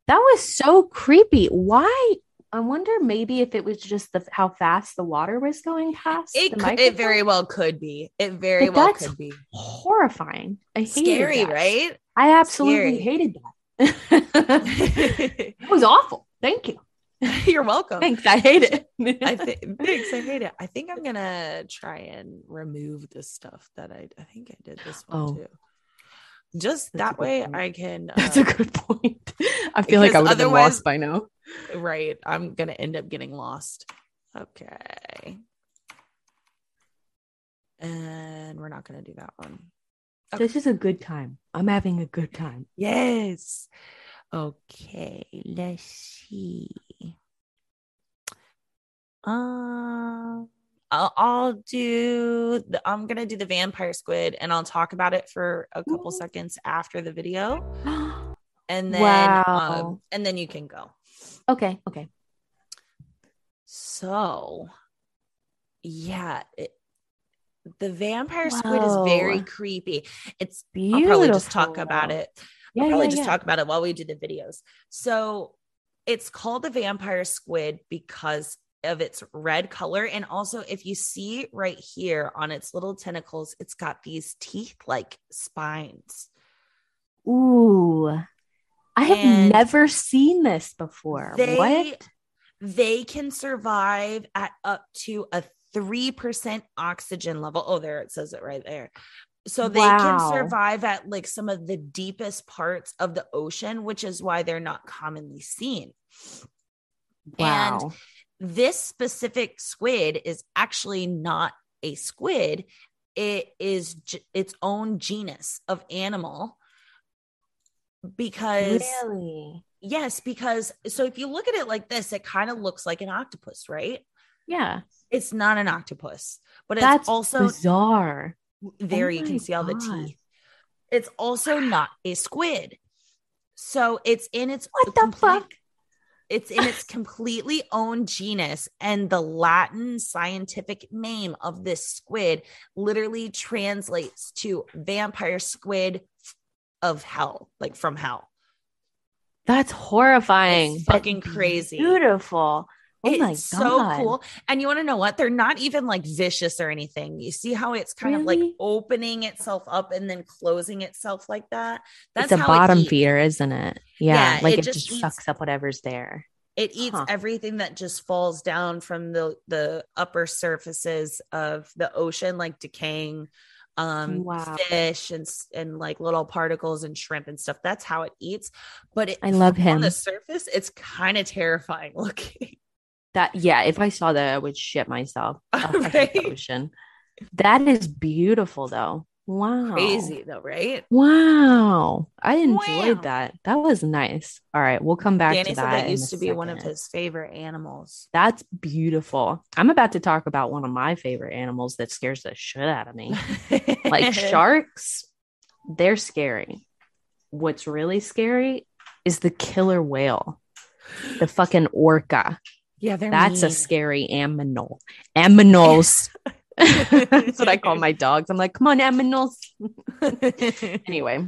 Speaker 1: That was so creepy. Why? I wonder maybe if it was just the how fast the water was going past.
Speaker 2: It, could, it very well could be. It very
Speaker 1: But
Speaker 2: well could be.
Speaker 1: horrifying. I
Speaker 2: Scary,
Speaker 1: that.
Speaker 2: right?
Speaker 1: I absolutely
Speaker 2: Scary.
Speaker 1: hated that. it was awful. Thank you.
Speaker 2: You're welcome.
Speaker 1: Thanks. I hate it.
Speaker 2: I think thanks. I hate it. I think I'm gonna try and remove the stuff that I. I think I did this one
Speaker 1: Oh.
Speaker 2: too. Just
Speaker 1: That's
Speaker 2: that way,
Speaker 1: point.
Speaker 2: I can.
Speaker 1: That's a
Speaker 2: uh,
Speaker 1: good point. I feel like I would have been lost by now.
Speaker 2: right. I'm gonna end up getting lost. Okay. And we're not gonna do that one. Okay.
Speaker 1: This is a good time. I'm having a good time.
Speaker 2: Yes. Okay, let's see. Um, I'll, I'll do. The, I'm gonna do the vampire squid, and I'll talk about it for a couple
Speaker 1: Ooh.
Speaker 2: seconds after the video, and then
Speaker 1: Wow.
Speaker 2: um, and then you can go.
Speaker 1: okay. Okay.
Speaker 2: So, yeah, it, the vampire squid is very creepy. It's
Speaker 1: Beautiful.
Speaker 2: I'll probably just talk about it.
Speaker 1: Yeah,
Speaker 2: I'll probably
Speaker 1: yeah,
Speaker 2: just
Speaker 1: yeah.
Speaker 2: talk about it while we do the videos. So it's called the vampire squid because of its red color. And also, if you see right here on its little tentacles, it's got these teeth like spines.
Speaker 1: Ooh. I have
Speaker 2: And
Speaker 1: never seen this before.
Speaker 2: They
Speaker 1: what?
Speaker 2: they can survive at up to a 3% oxygen level. Oh, there it says it right there. So they
Speaker 1: Wow.
Speaker 2: can survive at like some of the deepest parts of the ocean, which is why they're not commonly seen. And
Speaker 1: Wow.
Speaker 2: This specific squid is actually not a squid it is j- its own genus of animal because
Speaker 1: really?
Speaker 2: yes because so if you look at it like this it kind of looks like an octopus right
Speaker 1: Yeah.
Speaker 2: it's not an octopus but it's
Speaker 1: That's
Speaker 2: also
Speaker 1: bizarre.
Speaker 2: there
Speaker 1: Oh
Speaker 2: you can see all the teeth it's also not a squid so it's in its
Speaker 1: What the
Speaker 2: complete-
Speaker 1: fuck?
Speaker 2: It's in its completely own genus, and the Latin scientific name of this squid literally translates to vampire squid of hell, like from hell.
Speaker 1: That's horrifying.
Speaker 2: It's fucking crazy.
Speaker 1: Beautiful. Oh
Speaker 2: it's so cool. And you want to know what? They're not even like vicious or anything. You see how it's kind of like opening itself up and then closing itself like that? That's
Speaker 1: it's a bottom feeder, isn't it? Yeah.
Speaker 2: Yeah,
Speaker 1: like
Speaker 2: it
Speaker 1: it,
Speaker 2: just
Speaker 1: just,
Speaker 2: eats-
Speaker 1: sucks up whatever's there.
Speaker 2: it eats
Speaker 1: Huh.
Speaker 2: everything that just falls down from the the upper surfaces of the ocean like decaying um
Speaker 1: Wow.
Speaker 2: fish and and like little particles and shrimp and stuff that's how it eats but it,
Speaker 1: I love him on
Speaker 2: the surface it's kind of terrifying looking
Speaker 1: That yeah, if I saw that, I would shit myself. The
Speaker 2: Right?
Speaker 1: ocean. That is beautiful though. Wow.
Speaker 2: crazy though right
Speaker 1: Wow. I enjoyed
Speaker 2: Wow.
Speaker 1: that. That was nice. All right, we'll come back
Speaker 2: danny
Speaker 1: to that.
Speaker 2: that used to be one of his favorite animals
Speaker 1: That's beautiful. I'm about to talk about one of my favorite animals that scares the shit out of me. like sharks, they're scary. What's really scary is the killer whale, the fucking orca.
Speaker 2: Yeah they're
Speaker 1: That's a scary aminal. Aminals. That's what I call my dogs. I'm like, come on, aminals. Anyway,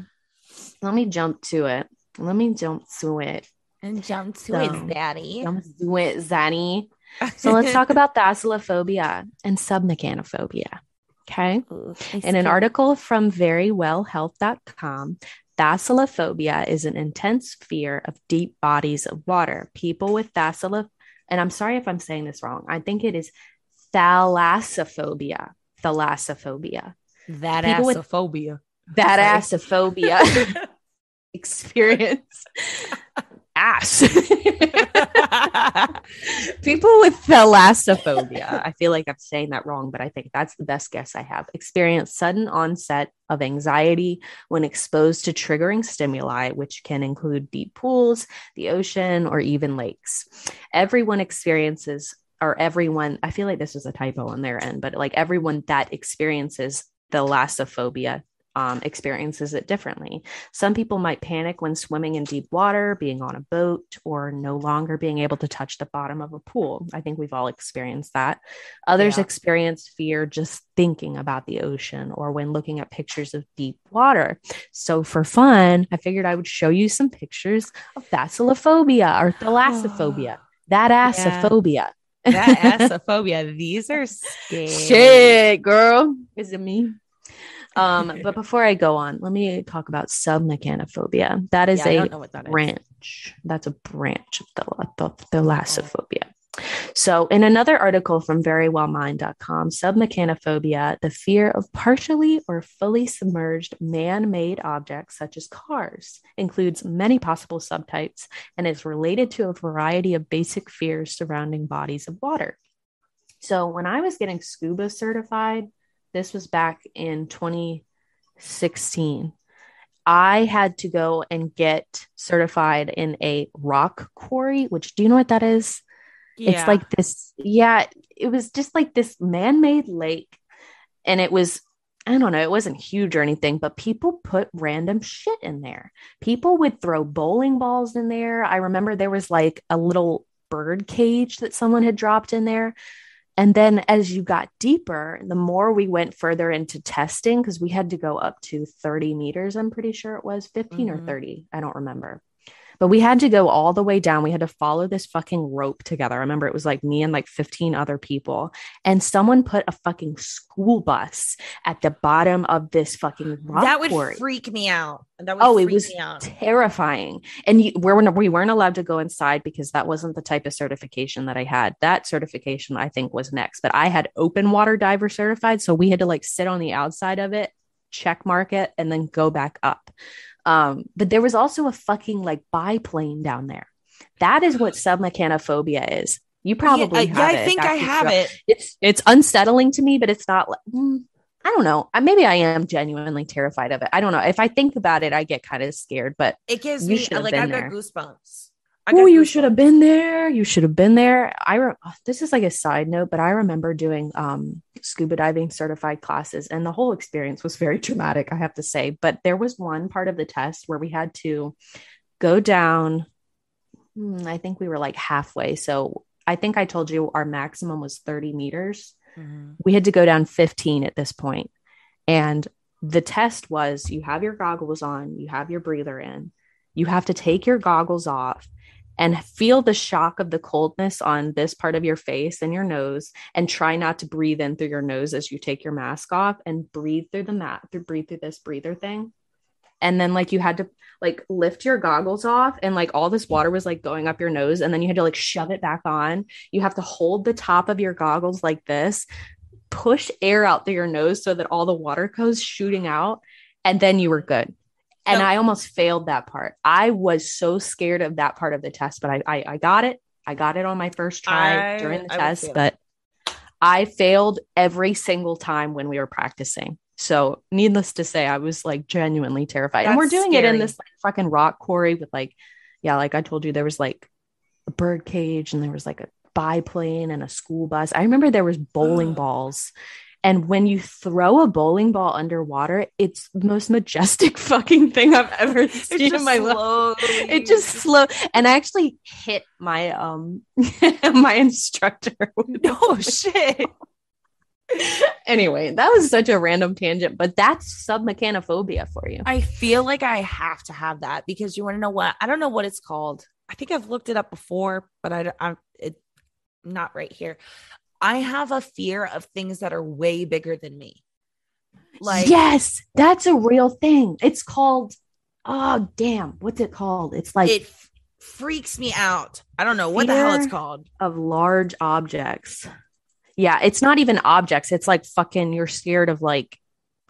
Speaker 1: let me jump to it. Let me jump to it.
Speaker 2: and jump to
Speaker 1: So,
Speaker 2: it daddy
Speaker 1: Jump to it, Zanny. So let's talk about thalassophobia and submechanophobia. Okay.
Speaker 2: Ooh,
Speaker 1: In an article from verywellhealth.com, Thalassophobia is an intense fear of deep bodies of water. People with thalassophobia, and I'm sorry if I'm saying this wrong. I think it is thalassophobia. Thalassophobia.
Speaker 2: That
Speaker 1: People with-
Speaker 2: assophobia.
Speaker 1: That assophobia experience. Ass. People with thalassophobia, I feel like I'm saying that wrong, but I think that's the best guess I have. Experience sudden onset of anxiety when exposed to triggering stimuli, which can include deep pools, the ocean, or even lakes. Everyone experiences, or everyone, I feel like this is a typo on their end, but like everyone that experiences thalassophobia um, experiences it differently. Some people might panic when swimming in deep water, being on a boat, or no longer being able to touch the bottom of a pool. I think we've all experienced that. Others
Speaker 2: Yeah.
Speaker 1: experience fear just thinking about the ocean or when looking at pictures of deep water. So, for fun, I figured I would show you some pictures of thalassophobia or thalassophobia, that assophobia.
Speaker 2: that assophobia. These are scary.
Speaker 1: Shit, girl. Is it me? Um, but before I go on, let me talk about submechanophobia. That is
Speaker 2: Yeah,
Speaker 1: a
Speaker 2: don't know what that is.
Speaker 1: branch. That's a branch of the, the, thalassophobia. So, in another article from verywellmind.com, submechanophobia, the fear of partially or fully submerged man made objects such as cars, includes many possible subtypes and is related to a variety of basic fears surrounding bodies of water. So, when I was getting scuba certified, this was back in 2016. I had to go and get certified in a rock quarry, which do you know what that is? It's like this, yeah, it was just like this man made lake. And it was, I don't know, it wasn't huge or anything, but people put random shit in there. People would throw bowling balls in there. I remember there was like a little bird cage that someone had dropped in there. And then as you got deeper, the more we went further into testing, because we had to go up to 30 meters, I'm pretty sure it was 15 or
Speaker 2: Mhm.
Speaker 1: 30. I don't remember. But we had to go all the way down. We had to follow this fucking rope together. I remember it was like me and like 15 other people. And someone put a fucking school bus at the bottom of this fucking rock
Speaker 2: that would
Speaker 1: quarry
Speaker 2: freak me out. That would
Speaker 1: oh it was
Speaker 2: me out.
Speaker 1: terrifying and you, we're, we weren't allowed to go inside because that wasn't the type of certification that i had that certification i think was next but i had open water diver certified so we had to like sit on the outside of it check mark it and then go back up um, but there was also a fucking like biplane down there that is what submechanophobia is you probably
Speaker 2: yeah,
Speaker 1: have
Speaker 2: yeah,
Speaker 1: it.
Speaker 2: I think I have it.
Speaker 1: it's it's unsettling to me, but it's not like mm, I don't know. Maybe I am genuinely terrified of it. I don't know. If I think about it, I get kind of scared. But
Speaker 2: It gives me like I've got goosebumps.
Speaker 1: Oh, you should have been there. You should have been there. I re- oh, this is like a side note, but I remember doing um, scuba diving certified classes, and the whole experience was very traumatic. I have to say, but there was one part of the test where we had to go down. hmm, I think we were like halfway. So I think I told you our maximum was thirty meters.
Speaker 2: Mhm.
Speaker 1: we had to go down 15 at this point and the test was you have your goggles on you have your breather in you have to take your goggles off and feel the shock of the coldness on this part of your face and your nose and try not to breathe in through your nose as you take your mask off and breathe through the mat through breathe through this breather thing. And then like you had to like lift your goggles off and like all this water was like going up your nose and then you had to like shove it back on. You have to hold the top of your goggles like this push air out through your nose so that all the water goes shooting out and then you were good and i almost failed that part. I was so scared of that part of the test but i i, I got it. I got it on my first try
Speaker 2: I-
Speaker 1: during the
Speaker 2: I
Speaker 1: test but i failed every single time when we were practicing. So needless to say i was like genuinely terrified. And we're
Speaker 2: That's
Speaker 1: doing it in this like, fucking rock quarry with like yeah like i told you there was like a bird cage and there was like a biplane and a school bus. I remember there was bowling balls and when you throw a bowling ball underwater it's the most majestic fucking thing i've ever seen in my life it just slow and i actually hit my um my instructor with
Speaker 2: no shit.
Speaker 1: anyway that was such a random tangent but that's submechanophobia for you
Speaker 2: I feel like I have to have that because you want to know what? I don't know what it's called. I think I've looked it up before, but I, I'm it, not right here. I have a fear of things that are way bigger than me. Like
Speaker 1: yes that's a real thing it's called oh damn, what's it called? It's like
Speaker 2: it f- freaks me out. I don't know what the hell it's called.
Speaker 1: of large objects. Yeah, it's not even objects. It's like fucking you're scared of like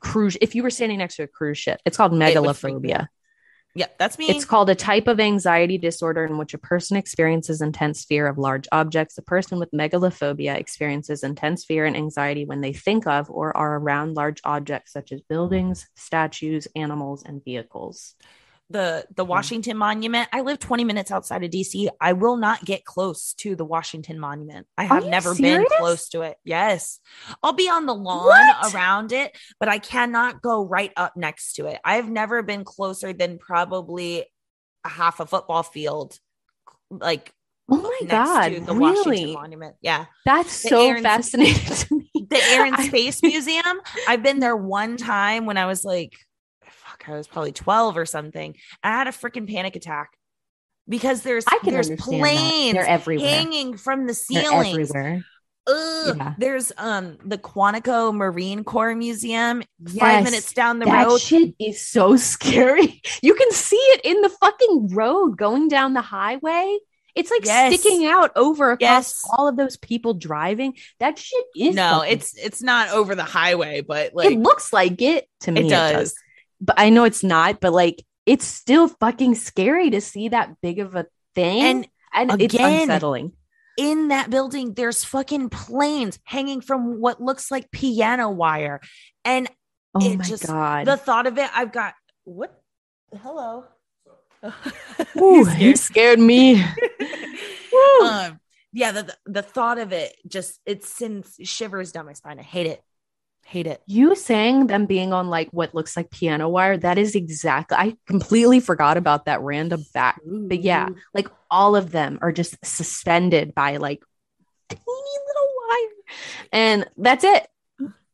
Speaker 1: cruise. If you were standing next to a cruise ship, it's called
Speaker 2: It would freak me
Speaker 1: megalophobia.
Speaker 2: Yeah, that's me.
Speaker 1: It's called a type of anxiety disorder in which a person experiences intense fear of large objects. A person with megalophobia experiences intense fear and anxiety when they think of or are around large objects such as buildings, statues, animals, and vehicles.
Speaker 2: The the mm-hmm. Washington Monument. I live 20 minutes outside of DC. I will not get close to the Washington Monument. I have never
Speaker 1: serious?
Speaker 2: been close to it. Yes. I'll be on the lawn
Speaker 1: What?
Speaker 2: around it, but I cannot go right up next to it. I've never been closer than probably a half a football field like
Speaker 1: Oh my
Speaker 2: next
Speaker 1: god,
Speaker 2: to the Washington? Monument. Yeah.
Speaker 1: That's
Speaker 2: The
Speaker 1: so fascinating to me.
Speaker 2: The Air and Space Museum. I've been there one time when I was like, I was probably 12 or something. I had a freaking panic attack because there's
Speaker 1: I can
Speaker 2: there's planes.
Speaker 1: They're everywhere.
Speaker 2: hanging from the
Speaker 1: everywhere. Yeah.
Speaker 2: There's um the Quantico Marine Corps Museum five minutes down the road.
Speaker 1: that
Speaker 2: road.
Speaker 1: shit is so scary. You can see it in the fucking road going down the highway. It's like
Speaker 2: Yes.
Speaker 1: sticking out over across
Speaker 2: Yes.
Speaker 1: all of those people driving. That shit is
Speaker 2: no, it's it's not over the highway, but like
Speaker 1: it looks like it to me.
Speaker 2: it does.
Speaker 1: But I know it's not. But like, it's still fucking scary to see that big of a thing,
Speaker 2: And
Speaker 1: and it's unsettling.
Speaker 2: in that building, there's fucking planes hanging from what looks like piano wire. And
Speaker 1: Oh
Speaker 2: it
Speaker 1: my
Speaker 2: just-
Speaker 1: god!
Speaker 2: the thought of it, I've got what hello.
Speaker 1: Ooh, you scared me.
Speaker 2: Um yeah the, the the thought of it just it sends shivers down my spine i hate it hate it
Speaker 1: You saying them being on like what looks like piano wire, that is exactly I completely forgot about that random fact. But yeah, like all of them are just suspended by like teeny little wire. And that's it.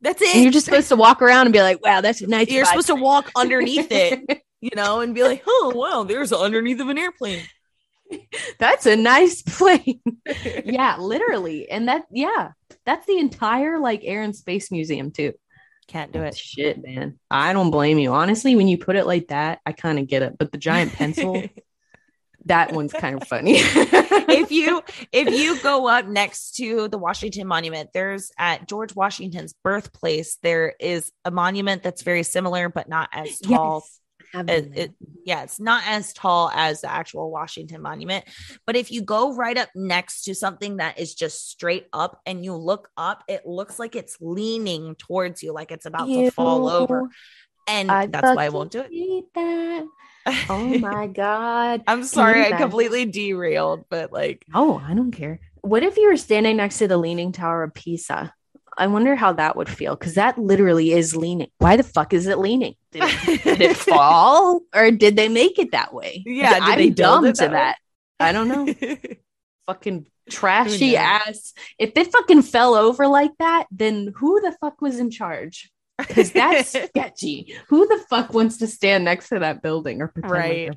Speaker 2: that's it
Speaker 1: And you're just supposed to walk around and be like, wow, that's nice.
Speaker 2: you're
Speaker 1: vibe."
Speaker 2: supposed to walk underneath it you know and be like oh wow there's underneath of an airplane
Speaker 1: that's a nice plane. yeah, literally. And that, yeah, that's the entire like Air and Space Museum too.
Speaker 2: can't do oh, it
Speaker 1: Shit, man. I don't blame you. Honestly, when you put it like that, I kind of get it. But the giant pencil, that one's kind of funny.
Speaker 2: if you if you go up next to the Washington Monument, there's at George Washington's birthplace, there is a monument that's very similar but not as tall.
Speaker 1: Yes,
Speaker 2: It- it- yeah, it's not as tall as the actual Washington Monument. But if you go right up next to something that is just straight up and you look up, it looks like it's leaning towards you, like it's about to fall over. And
Speaker 1: I
Speaker 2: that's why I won't do it.
Speaker 1: Oh my god.
Speaker 2: I'm sorry, I completely derailed, but like,
Speaker 1: Oh, I don't care. What if you were standing next to the Leaning Tower of Pisa? I wonder how that would feel because that literally is leaning. Why the fuck is it leaning? Did it, did it fall or did they make it that way?
Speaker 2: Yeah, did
Speaker 1: I'm
Speaker 2: they
Speaker 1: dumb
Speaker 2: it
Speaker 1: to
Speaker 2: that
Speaker 1: that. I don't know. fucking trashy ass. If it fucking fell over like that, then who the fuck was in charge? Because that's sketchy. Who the fuck wants to stand next to that building or pretend like
Speaker 2: Right.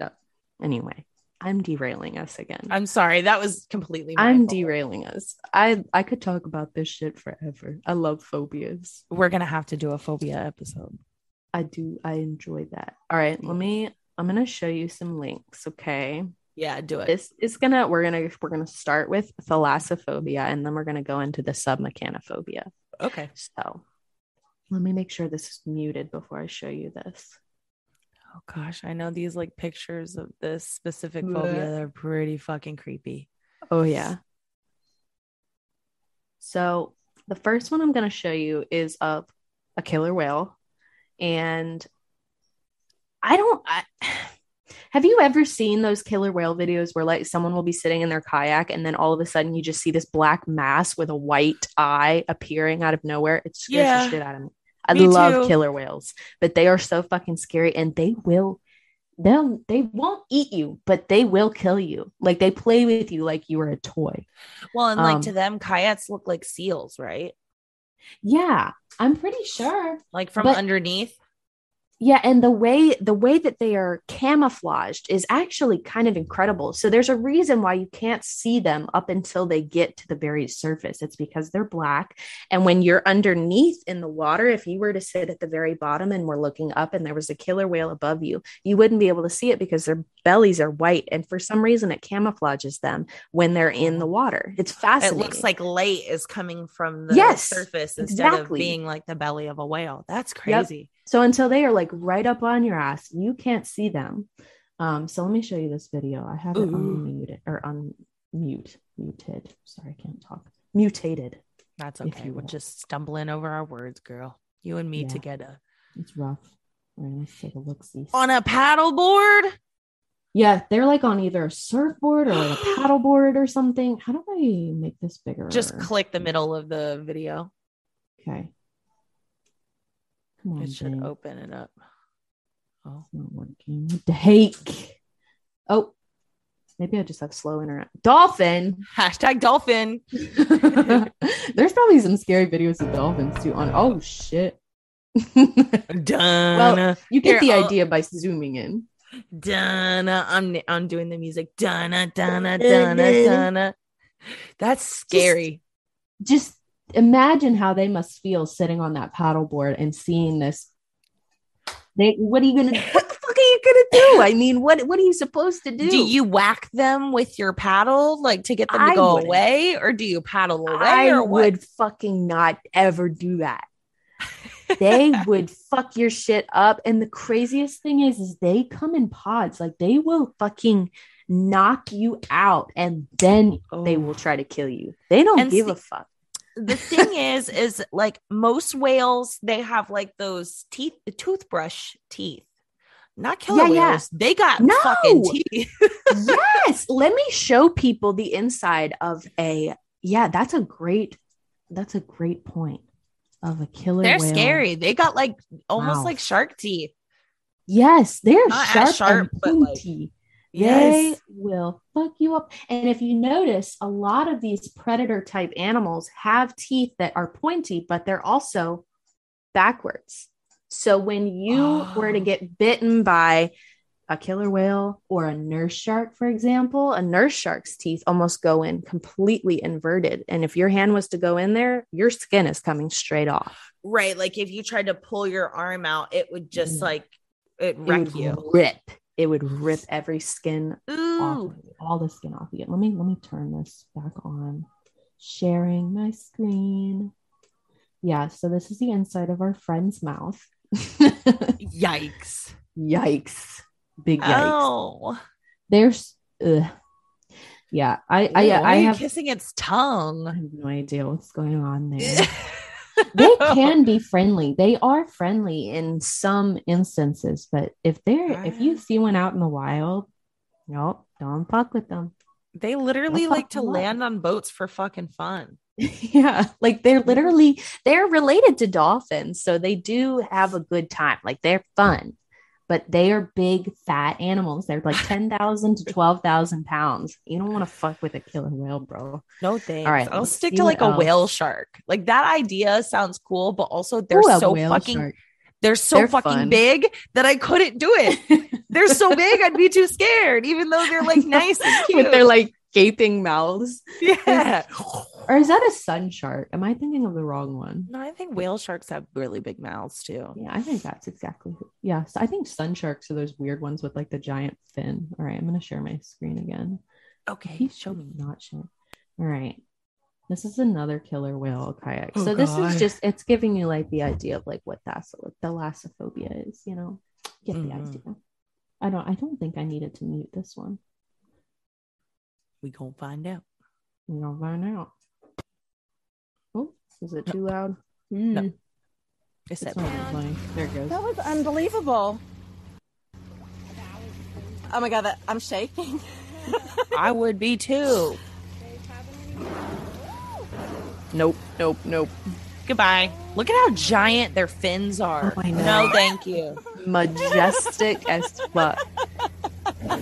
Speaker 1: up? Anyway, I'm derailing us again.
Speaker 2: I'm sorry, that was completely.
Speaker 1: I'm
Speaker 2: fault.
Speaker 1: derailing us. I I could talk about this shit forever. I love phobias.
Speaker 2: We're gonna have to do a phobia episode.
Speaker 1: I do. I enjoy that. All right, let me. I'm gonna show you some links. Okay,
Speaker 2: Yeah, do it.
Speaker 1: this is gonna. We're gonna. We're gonna start with thalassophobia, and then we're gonna go into the submechanophobia.
Speaker 2: Okay.
Speaker 1: So, let me make sure this is muted before I show you this.
Speaker 2: Oh gosh, I know these like pictures of this specific phobia. They're pretty fucking creepy.
Speaker 1: Oh yeah. So the first one I'm going to show you is of a killer whale, and I don't. I, have you ever seen those killer whale videos where like someone will be sitting in their kayak and then all of a sudden you just see this black mass with a white eye appearing out of nowhere? It scares
Speaker 2: Yeah.
Speaker 1: the shit out of me. I
Speaker 2: Me
Speaker 1: love
Speaker 2: too.
Speaker 1: killer whales, but they are so fucking scary and they will they'll they won't eat you, but they will kill you. Like they play with you like you were a toy.
Speaker 2: Well, and like
Speaker 1: Um,
Speaker 2: to them, kayaks look like seals, right?
Speaker 1: Yeah, I'm pretty sure.
Speaker 2: Like from
Speaker 1: But-
Speaker 2: underneath.
Speaker 1: Yeah, and the way the way that they are camouflaged is actually kind of incredible. So there's a reason why you can't see them up until they get to the very surface. It's because they're black. And when you're underneath in the water, if you were to sit at the very bottom and we're looking up and there was a killer whale above you, you wouldn't be able to see it because their bellies are white. And for some reason it camouflages them when they're in the water. It's fascinating.
Speaker 2: It looks like light is coming from the
Speaker 1: Yes,
Speaker 2: surface instead
Speaker 1: exactly.
Speaker 2: of being like the belly of a whale. That's crazy.
Speaker 1: So until they are like right up on your ass, you can't see them. Um, so let me show you this video. I have it
Speaker 2: Ooh.
Speaker 1: unmuted or unmute, muted. Sorry, I can't talk. Mutated.
Speaker 2: That's okay.
Speaker 1: you
Speaker 2: We're
Speaker 1: will.
Speaker 2: just stumbling over our words, girl. You and me
Speaker 1: Yeah.
Speaker 2: together.
Speaker 1: It's rough. All right, let's take a look. See.
Speaker 2: On a paddleboard?
Speaker 1: Yeah, they're like on either a surfboard or like a paddleboard or something. How do I make this bigger?
Speaker 2: Just click the middle of the video.
Speaker 1: okay. Come on,
Speaker 2: It should
Speaker 1: Jane.
Speaker 2: open it up. Oh.
Speaker 1: It's not working. What the heck? Oh, maybe I just have slow internet. Dolphin.
Speaker 2: Hashtag dolphin.
Speaker 1: There's probably some scary videos of dolphins too. On oh shit.
Speaker 2: Donna.
Speaker 1: you get
Speaker 2: Here,
Speaker 1: the
Speaker 2: I'll-
Speaker 1: idea by zooming in.
Speaker 2: Donna. I'm I'm doing the music. Donna, Donna, Donna, Donna. That's scary.
Speaker 1: Just imagine how they must feel sitting on that paddleboard and seeing this. They, what are you gonna? What the fuck are you gonna do? I mean, what what are you supposed to do?
Speaker 2: do you whack them with your paddle like to get them to
Speaker 1: I
Speaker 2: go
Speaker 1: wouldn't.
Speaker 2: away or do you paddle away
Speaker 1: I
Speaker 2: or what?
Speaker 1: would fucking not ever do that. they would fuck your shit up. And the craziest thing is, is they come in pods. Like they will fucking knock you out and then they
Speaker 2: Oh.
Speaker 1: will try to kill you. They don't
Speaker 2: And
Speaker 1: give
Speaker 2: see-
Speaker 1: a fuck.
Speaker 2: The thing is is like most whales they have like those teeth the toothbrush teeth not killer
Speaker 1: Yeah, yeah.
Speaker 2: whales they got
Speaker 1: No.
Speaker 2: fucking teeth
Speaker 1: yes. Let me show people the inside of a yeah, that's a great that's a great point of a killer.
Speaker 2: they're
Speaker 1: whale.
Speaker 2: scary they got like almost
Speaker 1: Wow.
Speaker 2: like shark teeth
Speaker 1: Yes, they're
Speaker 2: Not
Speaker 1: sharp,
Speaker 2: sharp,
Speaker 1: and
Speaker 2: but, like,
Speaker 1: pointy.
Speaker 2: Yes
Speaker 1: They will fuck you up. And if you notice, a lot of these predator type animals have teeth that are pointy, but they're also backwards. So when you were to
Speaker 2: Oh.
Speaker 1: get bitten by a killer whale or a nurse shark, for example, a nurse shark's teeth almost go in completely inverted. And if your hand was to go in there, your skin is coming straight off.
Speaker 2: right like if you tried to pull your arm out it would just
Speaker 1: Mm.
Speaker 2: like it
Speaker 1: It
Speaker 2: wreck
Speaker 1: would
Speaker 2: you
Speaker 1: rip. It would rip every skin
Speaker 2: Ooh.
Speaker 1: of you, all the skin off you. Let me let me turn this back on. Sharing my screen. Yeah, so this is the inside of our friend's mouth.
Speaker 2: yikes
Speaker 1: yikes. Big yikes.
Speaker 2: oh
Speaker 1: There's ugh. Yeah, I I,
Speaker 2: Ew,
Speaker 1: I
Speaker 2: are you
Speaker 1: have,
Speaker 2: kissing its tongue.
Speaker 1: I have no idea what's going on there. they can be friendly. They are friendly in some instances, but if they're if you see one out in the wild, nope, don't fuck with them.
Speaker 2: they literally
Speaker 1: I'll
Speaker 2: like to
Speaker 1: them up.
Speaker 2: land on boats for fucking fun
Speaker 1: yeah like they're literally they're related to dolphins so they do have a good time like they're fun but they are big fat animals they're like 10,000 to 12,000 pounds you don't want to fuck with a killer whale bro
Speaker 2: No thanks.
Speaker 1: All right.
Speaker 2: I'll stick to like
Speaker 1: what
Speaker 2: a
Speaker 1: else.
Speaker 2: whale shark. Like that idea sounds cool, but also they're
Speaker 1: Ooh,
Speaker 2: so fucking
Speaker 1: shark.
Speaker 2: they're so
Speaker 1: They're
Speaker 2: fucking
Speaker 1: fun.
Speaker 2: big that I couldn't do it. they're so big, I'd be too scared, even though they're like nice and cute.
Speaker 1: with their like gaping mouths
Speaker 2: yeah.
Speaker 1: or is that a sun shark am i thinking of the wrong one
Speaker 2: No, I think whale sharks have really big mouths too.
Speaker 1: yeah i think that's exactly who, yeah so i think sun sharks are those weird ones with like the giant fin all right i'm going to share my screen again
Speaker 2: Okay,
Speaker 1: He
Speaker 2: show me.
Speaker 1: Not sure. All right. This is another killer whale kayak.
Speaker 2: Oh,
Speaker 1: so this
Speaker 2: God.
Speaker 1: is just it's giving you like the idea of like what that's like thalassophobia is, you know. Get the
Speaker 2: Mhm.
Speaker 1: idea. I don't I don't think I needed to mute this one.
Speaker 2: We gonna find out.
Speaker 1: We're gonna find out. Oh, is it too loud?
Speaker 2: No.
Speaker 1: Hmm,
Speaker 2: It's
Speaker 1: It's
Speaker 2: that
Speaker 1: not funny. There it goes.
Speaker 5: That was unbelievable. Oh my god, that, I'm shaking.
Speaker 2: I would be too.
Speaker 1: Nope, nope, nope.
Speaker 2: Goodbye. Look at how giant their fins are.
Speaker 1: Oh, I know.
Speaker 2: No, thank you.
Speaker 1: Majestic as fuck.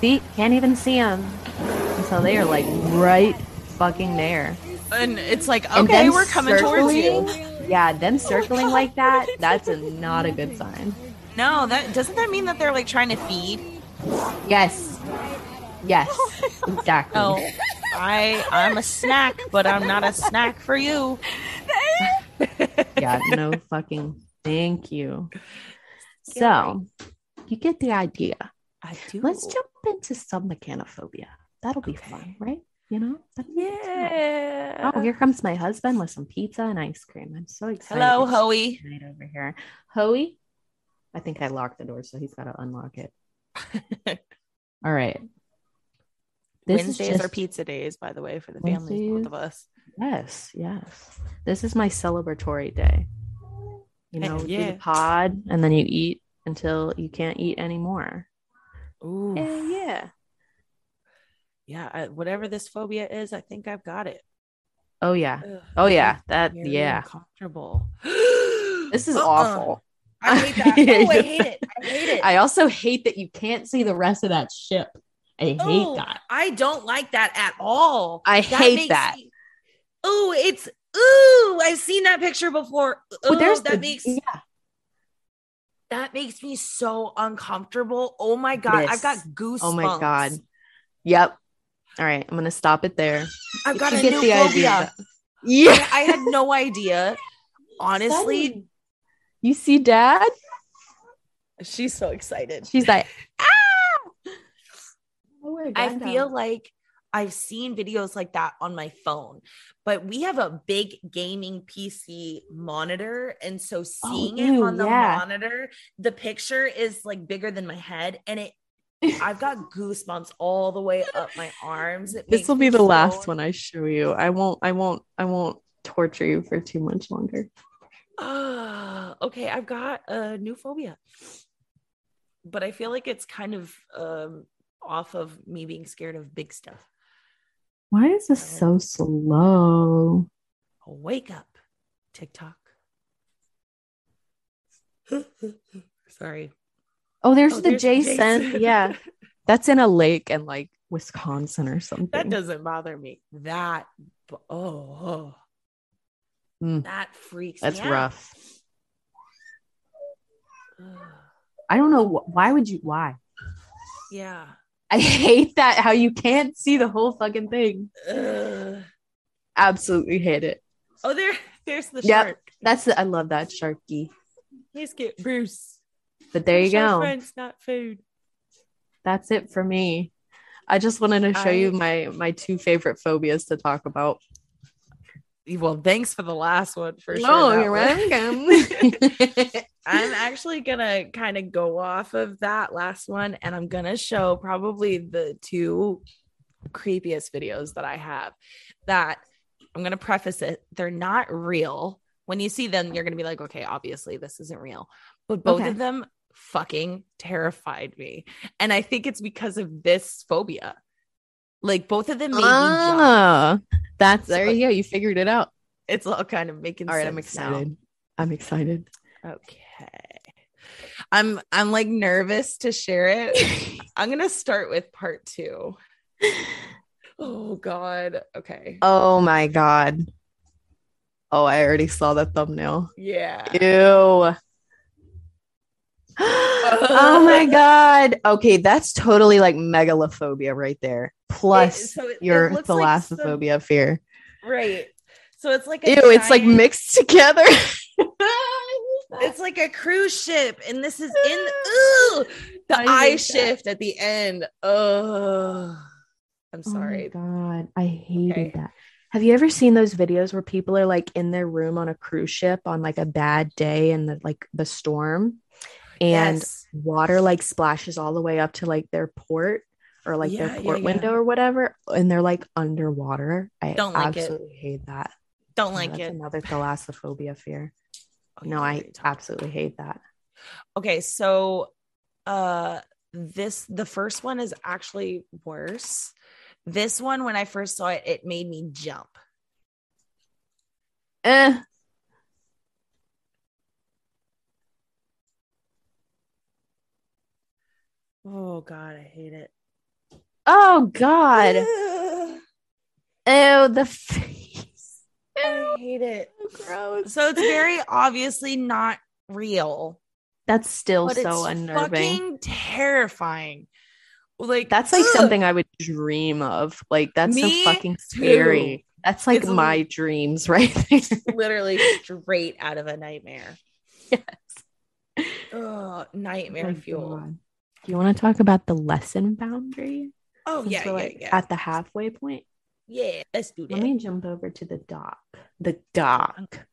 Speaker 1: See, can't even see them until they are like right fucking there.
Speaker 2: And it's like, okay, we're coming towards you.
Speaker 1: Yeah, them circling like that, that's a, not a good sign.
Speaker 2: No, that doesn't that mean that they're like trying to feed?
Speaker 1: Yes. Yes. Exactly.
Speaker 2: Oh, I I'm a snack, but I'm not a snack for you.
Speaker 1: Yeah, no fucking thank you. So, you get the idea.
Speaker 2: I do.
Speaker 1: Let's jump into submechanophobia. That'll be
Speaker 2: Okay.
Speaker 1: fun, right? You know?
Speaker 2: Yeah.
Speaker 1: Oh, here comes my husband with some pizza and ice cream. I'm so excited.
Speaker 2: Hello, Hoey.
Speaker 1: Right over here. Hoey? I think I locked the door, so he's got to unlock it. All right. This is
Speaker 2: Wednesdays
Speaker 1: just-
Speaker 2: are pizza days, by the way, for the families, both of us.
Speaker 1: Yes, yes. This is my celebratory day. You
Speaker 2: Hey,
Speaker 1: know, do
Speaker 2: yeah.
Speaker 1: the pod and then you eat until you can't eat anymore.
Speaker 2: Ooh, eh,
Speaker 1: Yeah, yeah.
Speaker 2: Yeah. I, whatever this phobia is, I think I've got it.
Speaker 1: Oh yeah.
Speaker 2: Ugh,
Speaker 1: Oh yeah. That yeah.
Speaker 2: uncomfortable.
Speaker 1: This is
Speaker 2: Uh-uh.
Speaker 1: awful.
Speaker 2: I hate that. Oh, I hate it. I hate it.
Speaker 1: I also hate that you can't see the rest of that ship. I hate
Speaker 2: Ooh,
Speaker 1: that.
Speaker 2: I don't like that at all.
Speaker 1: I hate that.
Speaker 2: me- Ooh, it's ooh. I've seen that picture before.
Speaker 1: Well, there's
Speaker 2: that
Speaker 1: the-
Speaker 2: makes
Speaker 1: yeah.
Speaker 2: that makes me so uncomfortable. Oh my god, I've got
Speaker 1: This.
Speaker 2: goosebumps.
Speaker 1: Oh my god. Yep. All right, I'm gonna stop it there.
Speaker 2: I've got
Speaker 1: You
Speaker 2: a
Speaker 1: get
Speaker 2: new
Speaker 1: the idea.
Speaker 2: phobia.
Speaker 1: Yeah.
Speaker 2: I had no idea. Honestly,
Speaker 1: you see dad?
Speaker 2: she's so excited.
Speaker 1: She's like, ah. Oh,
Speaker 2: I feel like I've seen videos like that on my phone, but we have a big gaming PC monitor. And so seeing it
Speaker 1: Oh, ew,
Speaker 2: on the
Speaker 1: yeah.
Speaker 2: monitor, the picture is like bigger than my head. And it, I've got goosebumps all the way up my arms.
Speaker 1: This will be the
Speaker 2: so-
Speaker 1: last one I show you. I won't. I won't. I won't torture you for too much longer.
Speaker 2: Ah, okay, I've got a new phobia. But I feel like it's kind of um off of me being scared of big stuff.
Speaker 1: Why is this so slow?
Speaker 2: Wake up, TikTok. Sorry.
Speaker 1: Oh, there's
Speaker 2: Oh,
Speaker 1: the
Speaker 2: there's
Speaker 1: Jason.
Speaker 2: Jason.
Speaker 1: Yeah, that's in a lake in like Wisconsin or something.
Speaker 2: That doesn't bother me. That oh, oh.
Speaker 1: Mm.
Speaker 2: that freaks
Speaker 1: That's
Speaker 2: me out.
Speaker 1: rough. I don't know wh- why would you. Why?
Speaker 2: Yeah.
Speaker 1: I hate that how you can't see the whole fucking thing.
Speaker 2: Ugh.
Speaker 1: Absolutely hate it.
Speaker 2: Oh, there, there's the
Speaker 1: Yep.
Speaker 2: shark.
Speaker 1: That's the, I love that sharky.
Speaker 2: He's cute. Bruce.
Speaker 1: But there you go.
Speaker 2: Friends, not food.
Speaker 1: That's it for me. I just wanted to show you my my two favorite phobias to talk about.
Speaker 2: Well, thanks for the last one for sure.
Speaker 1: oh, you're welcome.
Speaker 2: I'm actually gonna kind of go off of that last one, and I'm gonna show probably the two creepiest videos that I have. That I'm gonna preface it; they're not real. When you see them, you're gonna be like, "Okay, obviously this isn't real," but both
Speaker 1: Okay.
Speaker 2: of them fucking terrified me, and I think it's because of this phobia. Like both of them made
Speaker 1: ah, that's there you go. You figured it out.
Speaker 2: It's all kind of making
Speaker 1: All right, I'm
Speaker 2: sense now.
Speaker 1: excited. I'm excited.
Speaker 2: Okay. I'm I'm like nervous to share it. I'm gonna start with part two. Oh god. Okay.
Speaker 1: Oh my god. Oh, I already saw the thumbnail.
Speaker 2: Yeah.
Speaker 1: Ew. Oh my god. Okay, that's totally like megalophobia right there. Plus
Speaker 2: so it- it
Speaker 1: your
Speaker 2: looks like
Speaker 1: thalassophobia fear.
Speaker 2: Right. So it's like a
Speaker 1: Ew, it's like mixed together.
Speaker 2: It's like a cruise ship, and this is in ooh, the eye
Speaker 1: hate that.
Speaker 2: shift at the end. Oh, I'm
Speaker 1: Oh
Speaker 2: sorry.
Speaker 1: god, I hated
Speaker 2: Okay.
Speaker 1: that. Have you ever seen those videos where people are like in their room on a cruise ship on like a bad day and the, like the storm and
Speaker 2: Yes.
Speaker 1: water like splashes all the way up to like their port or like
Speaker 2: Yeah,
Speaker 1: their port
Speaker 2: yeah.
Speaker 1: window or whatever and they're like underwater. I
Speaker 2: Don't like it.
Speaker 1: absolutely hate that.
Speaker 2: Don't
Speaker 1: Yeah,
Speaker 2: like
Speaker 1: that's
Speaker 2: it.
Speaker 1: Another thalassophobia fear.
Speaker 2: Oh,
Speaker 1: No, I absolutely hate that.
Speaker 2: okay so uh this the first one is actually worse this one when i first saw it it made me jump
Speaker 1: Eh.
Speaker 2: Oh god i hate it
Speaker 1: Oh god. Ew, the face.
Speaker 2: I hate it.
Speaker 1: Gross.
Speaker 2: So it's very obviously not real,
Speaker 1: That's still so unnerving.
Speaker 2: fucking terrifying. Like
Speaker 1: That's like
Speaker 2: ugh.
Speaker 1: something I would dream of. Like that's
Speaker 2: Me
Speaker 1: so fucking
Speaker 2: too.
Speaker 1: scary. That's like
Speaker 2: It's
Speaker 1: my dreams right there.
Speaker 2: literally straight out of a nightmare.
Speaker 1: yes.
Speaker 2: Oh, nightmare
Speaker 1: My
Speaker 2: fuel.
Speaker 1: God. Do you want to talk about the Lesson Foundry?
Speaker 2: Oh
Speaker 1: Since
Speaker 2: yeah, yeah,
Speaker 1: like,
Speaker 2: yeah.
Speaker 1: At the halfway point.
Speaker 2: yeah, let's do that.
Speaker 1: Let me jump over to the doc. The doc.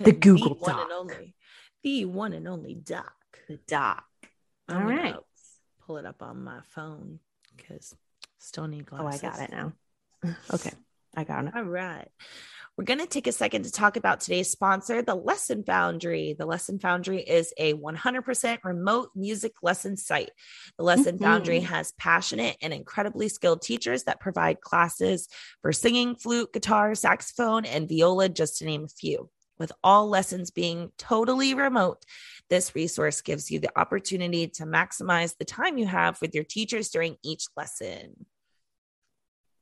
Speaker 1: the Google
Speaker 2: one and
Speaker 1: Doc.
Speaker 2: only, the one and only doc.
Speaker 1: The doc. All
Speaker 2: pull it up on my phone because still need glasses.
Speaker 1: Oh, I got it now. Okay. I got it.
Speaker 2: All right. We're going to take a second to talk about today's sponsor, the Lesson Foundry. The Lesson Foundry is a 100% remote music lesson site. The Lesson Foundry
Speaker 1: Mhm.
Speaker 2: has passionate and incredibly skilled teachers that provide classes for singing, flute, guitar, saxophone, and viola, just to name a few. With all lessons being totally remote, this resource gives you the opportunity to maximize the time you have with your teachers during each lesson.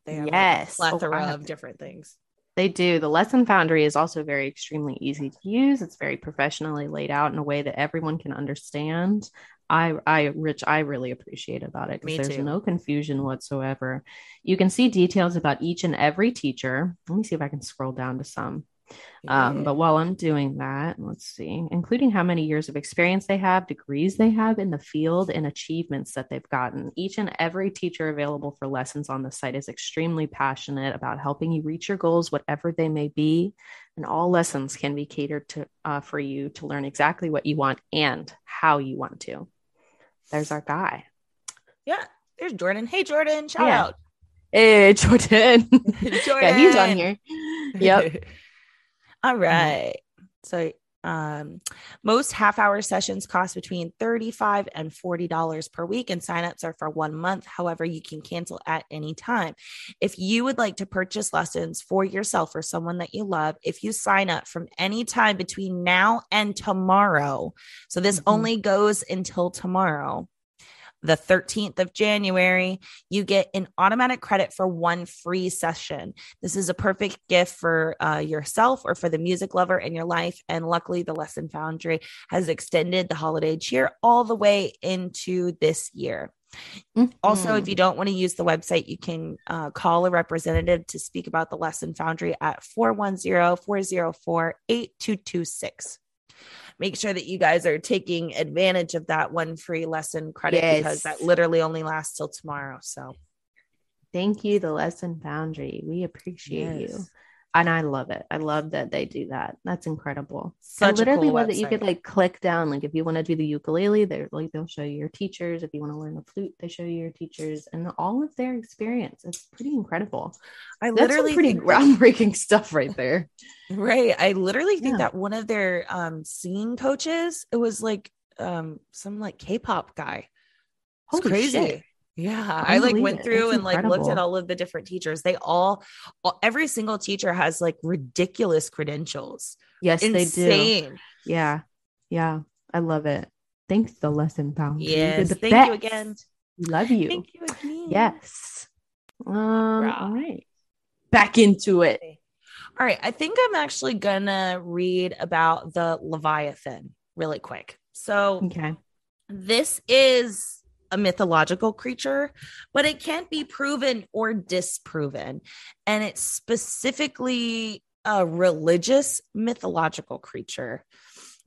Speaker 2: They have like, a
Speaker 1: Yes. Oh,
Speaker 2: plethora
Speaker 1: have
Speaker 2: of different things.
Speaker 1: They do. The lesson foundry is also very extremely easy to use. It's very professionally laid out in a way that everyone can understand. I, I, Rich, I really appreciate about it because there's
Speaker 2: too.
Speaker 1: no confusion whatsoever. You can see details about each and every teacher. Let me see if I can scroll down to some. Um, but while I'm doing that, let's see, including how many years of experience they have, degrees they have in the field, and achievements that they've gotten. Each and every teacher available for lessons on the site is extremely passionate about helping you reach your goals, whatever they may be. And all lessons can be catered to uh, for you to learn exactly what you want and how you want to. There's our guy.
Speaker 2: Yeah, there's Jordan. Hey, Jordan, shout
Speaker 1: Yeah.
Speaker 2: out.
Speaker 1: Hey, Jordan.
Speaker 2: Jordan.
Speaker 1: yeah, he's on here. Yep.
Speaker 2: All right. So, um, most half hour sessions cost between 35 and $40 per week, and signups are for one month. However, you can cancel at any time. If you would like to purchase lessons for yourself or someone that you love, if you sign up from any time between now and tomorrow, so this
Speaker 1: Mhm.
Speaker 2: only goes until tomorrow, the 13th of January, you get an automatic credit for one free session. This is a perfect gift for uh, yourself or for the music lover in your life. And luckily, the Lesson Foundry has extended the holiday cheer all the way into this year. Also, if you don't want to use the website, you can uh, call a representative to speak about the Lesson Foundry at 410 404 8226. Make sure that you guys are taking advantage of that one free lesson credit because that literally only lasts till tomorrow. So,
Speaker 1: Thank you, the Lesson Foundry. We appreciate you. And I love it. I love that they do that. That's incredible.
Speaker 2: Such a
Speaker 1: literally
Speaker 2: cool
Speaker 1: love that you could like click down. Like if you want to do the ukulele, they're like they'll show you your teachers. If you want to learn the flute, they show you your teachers and all of their experience. It's pretty incredible.
Speaker 2: I
Speaker 1: That's
Speaker 2: literally
Speaker 1: pretty
Speaker 2: think
Speaker 1: groundbreaking stuff right there.
Speaker 2: Right. I literally think
Speaker 1: Yeah.
Speaker 2: that one of their um singing coaches, it was like um some like K-pop guy. It's
Speaker 1: Holy
Speaker 2: crazy.
Speaker 1: shit.
Speaker 2: Yeah.
Speaker 1: I
Speaker 2: I like went
Speaker 1: it.
Speaker 2: through
Speaker 1: That's
Speaker 2: and like looked at all of the different teachers. They all, all every single teacher has like ridiculous credentials.
Speaker 1: Yes, they do. Yeah. Yeah. I love it. Thanks, the lesson. You're
Speaker 2: Yes.
Speaker 1: the
Speaker 2: Thank you again.
Speaker 1: Love you.
Speaker 2: Thank you again.
Speaker 1: Yes. Um, all right. Back into it.
Speaker 2: All right. I think I'm actually gonna read about the Leviathan really quick. So
Speaker 1: Okay.
Speaker 2: this is a mythological creature, but it can't be proven or disproven. And it's specifically a religious mythological creature.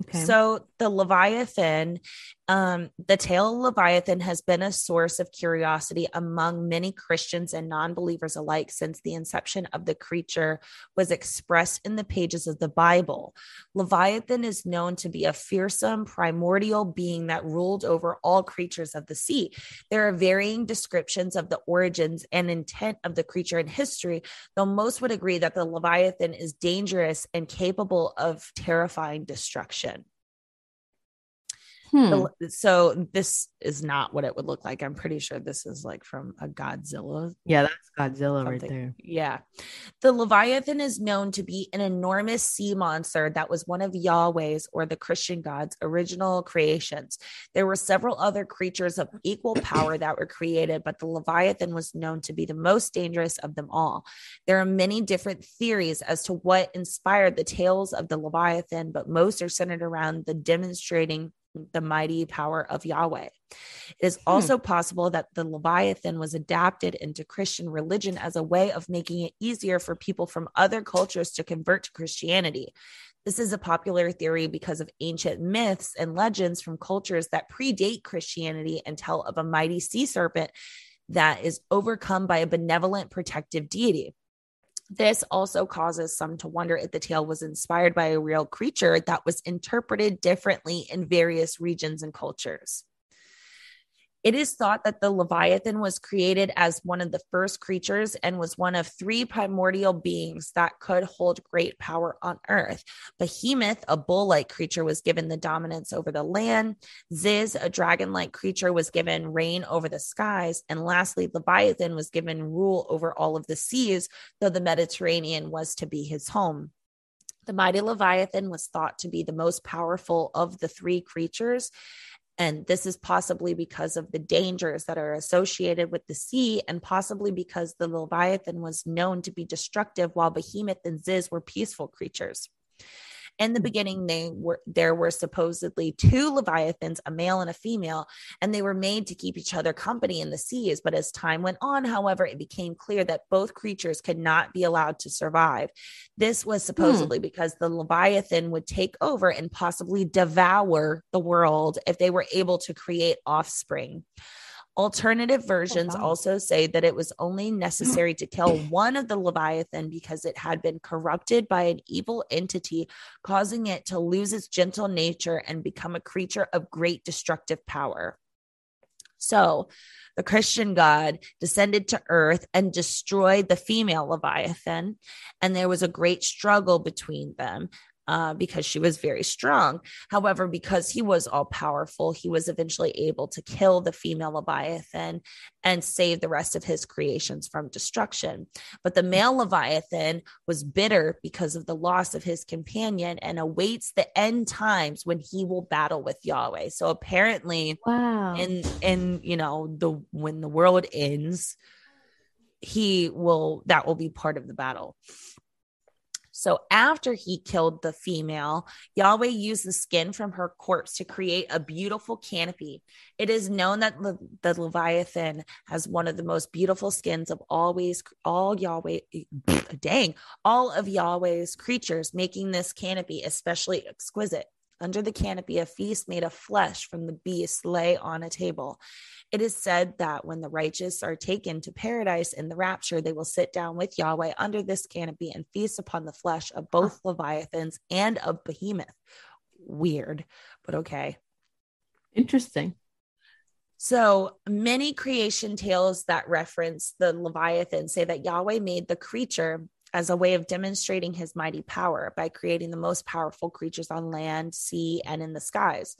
Speaker 1: Okay.
Speaker 2: So the Leviathan, um, the tale of Leviathan has been a source of curiosity among many Christians and non-believers alike since the inception of the creature was expressed in the pages of the Bible. Leviathan is known to be a fearsome primordial being that ruled over all creatures of the sea. There are varying descriptions of the origins and intent of the creature in history, though most would agree that the Leviathan is dangerous and capable of terrifying destruction.
Speaker 1: Hmm.
Speaker 2: So this is not what it would look like. I'm pretty sure this is like from a Godzilla
Speaker 1: Yeah, that's Godzilla right there.
Speaker 2: Yeah. The Leviathan is known to be an enormous sea monster that was one of Yahweh's or the Christian God's original creations. There were several other creatures of equal power that were created, but the Leviathan was known to be the most dangerous of them all. There are many different theories as to what inspired the tales of the Leviathan, but most are centered around the demonstrating the mighty power of Yahweh. It is hmm. also possible that the Leviathan was adapted into Christian religion as a way of making it easier for people from other cultures to convert to Christianity. This is a popular theory because of ancient myths and legends from cultures that predate Christianity and tell of a mighty sea serpent that is overcome by a benevolent protective deity. This also causes some to wonder if the tale was inspired by a real creature that was interpreted differently in various regions and cultures. It is thought that the Leviathan was created as one of the first creatures and was one of three primordial beings that could hold great power on earth. Behemoth, a bull like creature, was given the dominance over the land. Ziz, a dragon like creature, was given reign over the skies. And lastly, Leviathan was given rule over all of the seas, though the Mediterranean was to be his home. The mighty Leviathan was thought to be the most powerful of the three creatures. And this is possibly because of the dangers that are associated with the sea, and possibly because the Leviathan was known to be destructive, while Behemoth and Ziz were peaceful creatures. In the beginning, they were there were supposedly two leviathans, a male and a female, and they were made to keep each other company in the seas. But as time went on, however, it became clear that both creatures could not be allowed to survive. This was hmm. supposedly because the leviathan would take over and possibly devour the world if they were able to create offspring. Alternative oh, versions
Speaker 1: wow.
Speaker 2: also say that it was only necessary to kill one of the Leviathan because it had been corrupted by an evil entity, causing it to lose its gentle nature and become a creature of great destructive power. So, the Christian God descended to earth and destroyed the female Leviathan, and there was a great struggle between them uh, because she was very strong. However, because he was all powerful, he was eventually able to kill the female Leviathan and save the rest of his creations from destruction. But the male Leviathan was bitter because of the loss of his companion and awaits the end times when he will battle with Yahweh. So apparently,
Speaker 1: Wow.
Speaker 2: in in you know the when the world ends he will that will be part of the battle so after he killed the female yahweh used the skin from her corpse to create a beautiful canopy. It is known that Le- the leviathan has one of the most beautiful skins of always all yahweh dang all of yahweh's creatures making this canopy especially exquisite under the canopy, a feast made of flesh from the beast lay on a table. It is said that when the righteous are taken to paradise in the rapture, they will sit down with Yahweh under this canopy and feast upon the flesh of both Leviathans and of Behemoth. Weird, but okay.
Speaker 1: Interesting.
Speaker 2: So many creation tales that reference the Leviathan say that Yahweh made the creature as a way of demonstrating his mighty power by creating the most powerful creatures on land, sea, and in the skies.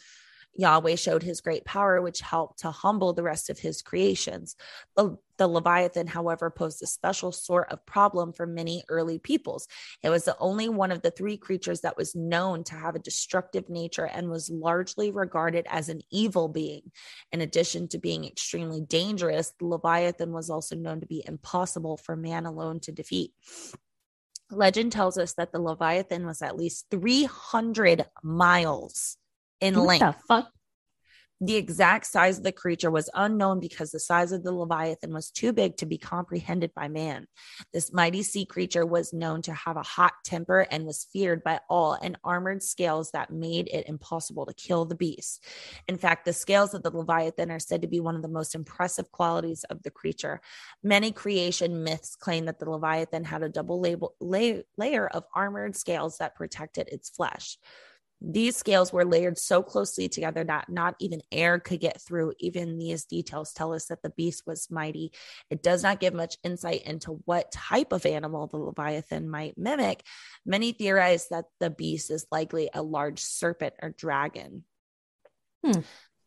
Speaker 2: Yahweh showed his great power, which helped to humble the rest of his creations. The, the Leviathan, however, posed a special sort of problem for many early peoples. It was the only one of the three creatures that was known to have a destructive nature and was largely regarded as an evil being. In addition to being extremely dangerous, the Leviathan was also known to be impossible for man alone to defeat. Legend tells us that the Leviathan was at least 300 miles in
Speaker 1: What
Speaker 2: length.
Speaker 1: the fuck?
Speaker 2: The exact size of the creature was unknown because the size of the Leviathan was too big to be comprehended by man. This mighty sea creature was known to have a hot temper and was feared by all, and armored scales that made it impossible to kill the beast. In fact, the scales of the Leviathan are said to be one of the most impressive qualities of the creature. Many creation myths claim that the Leviathan had a double label, lay, layer of armored scales that protected its flesh. These scales were layered so closely together that not even air could get through. Even these details tell us that the beast was mighty. It does not give much insight into what type of animal the Leviathan might mimic. Many theorize that the beast is likely a large serpent or dragon.
Speaker 1: Hmm.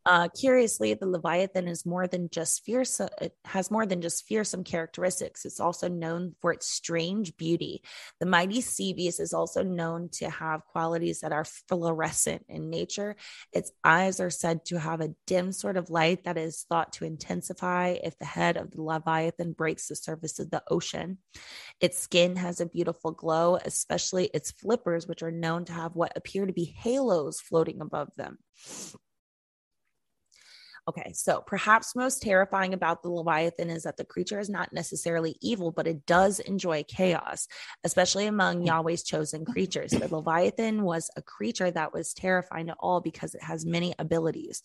Speaker 2: Uh, curiously, the Leviathan is more than just fearsome. It has more than just fearsome characteristics. It's also known for its strange beauty. The mighty sea beast is also known to have qualities that are fluorescent in nature. Its eyes are said to have a dim sort of light that is thought to intensify if the head of the Leviathan breaks the surface of the ocean. Its skin has a beautiful glow, especially its flippers, which are known to have what appear to be halos floating above them. Okay, so perhaps most terrifying about the Leviathan is that the creature is not necessarily evil, but it does enjoy chaos, especially among mm. Yahweh's chosen creatures. The Leviathan was a creature that was terrifying to all because it has many abilities.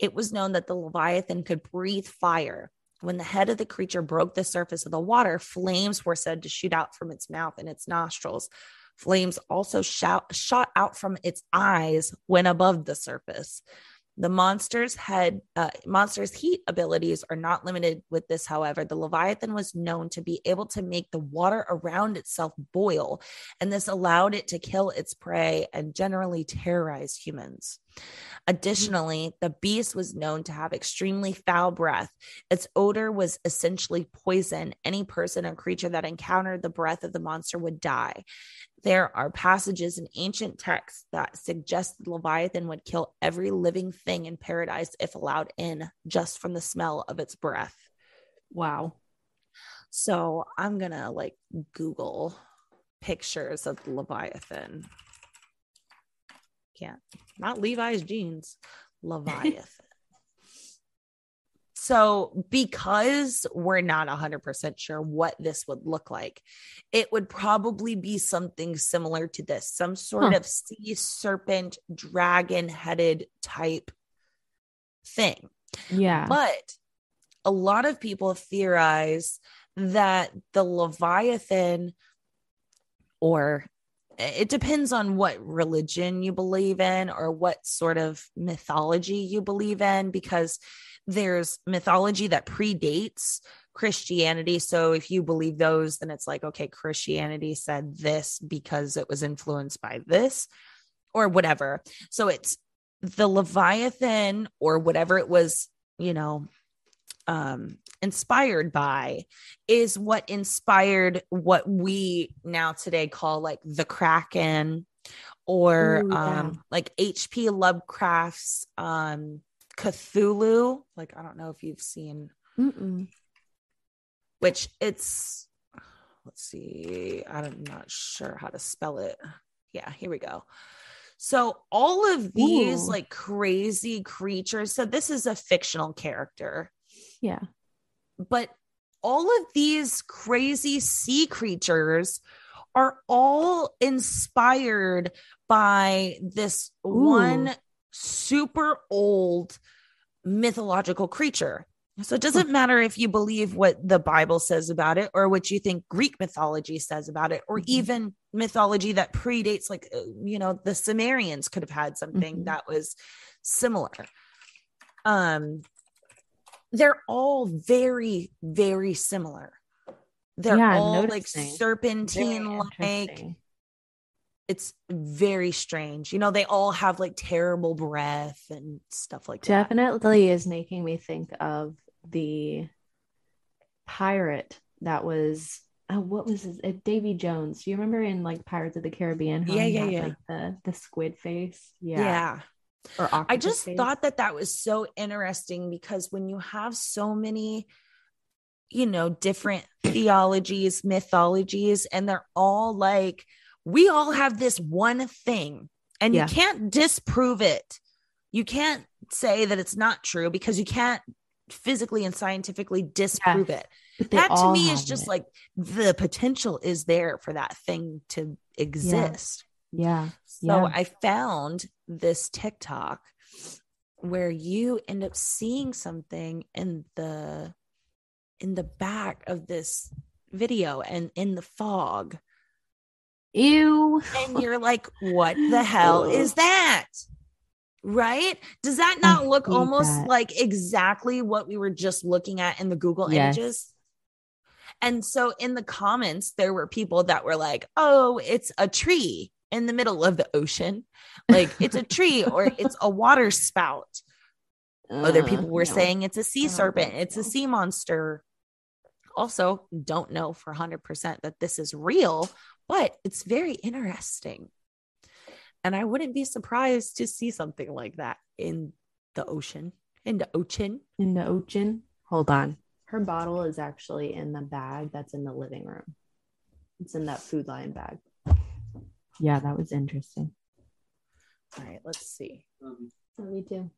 Speaker 2: It was known that the Leviathan could breathe fire. When the head of the creature broke the surface of the water, flames were said to shoot out from its mouth and its nostrils. Flames also shout, shot out from its eyes when above the surface. The monster's head, uh, monster's heat abilities are not limited with this. However, the Leviathan was known to be able to make the water around itself boil, and this allowed it to kill its prey and generally terrorize humans. Additionally, the beast was known to have extremely foul breath. Its odor was essentially poison. Any person or creature that encountered the breath of the monster would die. There are passages in ancient texts that suggest the Leviathan would kill every living thing in paradise if allowed in just from the smell of its breath.
Speaker 1: Wow.
Speaker 2: So I'm going to like Google pictures of the Leviathan. Can't, not Levi's jeans, Leviathan. So, because we're not 100% sure what this would look like, it would probably be something similar to this some sort
Speaker 1: Huh.
Speaker 2: of sea serpent, dragon headed type thing.
Speaker 1: Yeah.
Speaker 2: But a lot of people theorize that the Leviathan, or it depends on what religion you believe in or what sort of mythology you believe in, because there's mythology that predates Christianity. So if you believe those, then it's like, okay, Christianity said this because it was influenced by this or whatever. So it's the Leviathan or whatever it was, you know, um inspired by is what inspired what we now today call like the Kraken or
Speaker 1: Ooh, yeah.
Speaker 2: um like HP Lovecraft's um Cthulhu. Like I don't know if you've seen
Speaker 1: Mm-mm.
Speaker 2: which it's let's see i'm not sure how to spell it yeah here we go so all of these
Speaker 1: Ooh.
Speaker 2: like crazy creatures so this is a fictional character
Speaker 1: Yeah.
Speaker 2: But all of these crazy sea creatures are all inspired by this one super old mythological creature. So it doesn't matter if you believe what the Bible says about it or what you think Greek mythology says about it or
Speaker 1: Mhm.
Speaker 2: even mythology that predates like uh, you know the Sumerians could have had something
Speaker 1: Mhm.
Speaker 2: that was similar. Um they're all very very similar. They're
Speaker 1: Yeah,
Speaker 2: all like serpentine like it's very strange. You know, they all have like terrible breath and stuff like that.
Speaker 1: Definitely is making me think of the pirate that was uh, what was his uh, Davy Jones. Do you remember in like Pirates of the Caribbean?
Speaker 2: Yeah, yeah, yeah.
Speaker 1: Like the the squid face. Yeah.
Speaker 2: Yeah.
Speaker 1: Or
Speaker 2: I just
Speaker 1: face.
Speaker 2: thought that that was so interesting because when you have so many, you know, different theologies, mythologies, and they're all like, we all have this one thing, and
Speaker 1: Yeah.
Speaker 2: you can't disprove it. You can't say that it's not true because you can't physically and scientifically disprove it. That to me is just
Speaker 1: it.
Speaker 2: like the potential is there for that thing to exist.
Speaker 1: yeah.
Speaker 2: So
Speaker 1: Yeah.
Speaker 2: I found this TikTok where you end up seeing something in the in the back of this video and in the fog
Speaker 1: Ew.
Speaker 2: and you're like what the hell is that right does that not look almost
Speaker 1: that.
Speaker 2: like exactly what we were just looking at in the google
Speaker 1: Yes.
Speaker 2: images and so in the comments there were people that were like oh it's a tree in the middle of the ocean like it's a tree or it's a water spout Other
Speaker 1: Uh,
Speaker 2: people were
Speaker 1: no.
Speaker 2: saying it's a sea serpent, it's a sea monster. Also, don't know for 100% that this is real, but it's very interesting. And I wouldn't be surprised to see something like that in the ocean. In the ocean.
Speaker 1: in the ocean. Hold on. Her bottle is actually in the bag that's in the living room. It's in that food line bag. Yeah, that was interesting.
Speaker 2: All right, let's see.
Speaker 1: Me too.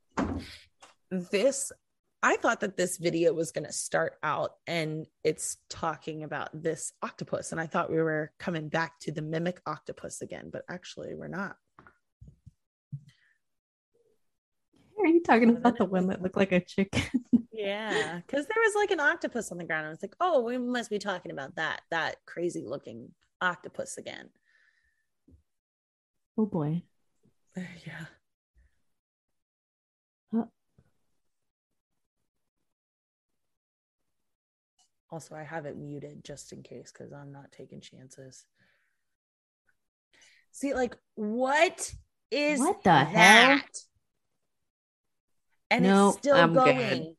Speaker 2: This, I thought that this video was going to start out and it's talking about this octopus. And I thought we were coming back to the mimic octopus again, but actually, we're not.
Speaker 1: Are you talking about the one that looked like a chicken?
Speaker 2: Yeah, because there was like an octopus on the ground. I was like, oh, we must be talking about that that crazy looking octopus again.
Speaker 1: Oh boy.
Speaker 2: Eh, yeah.
Speaker 1: Huh.
Speaker 2: Also, I have it muted just in case because I'm not taking chances. See, like, what is
Speaker 1: What the hell?
Speaker 2: that? And
Speaker 1: Nope,
Speaker 2: it's still
Speaker 1: I'm good.
Speaker 2: going.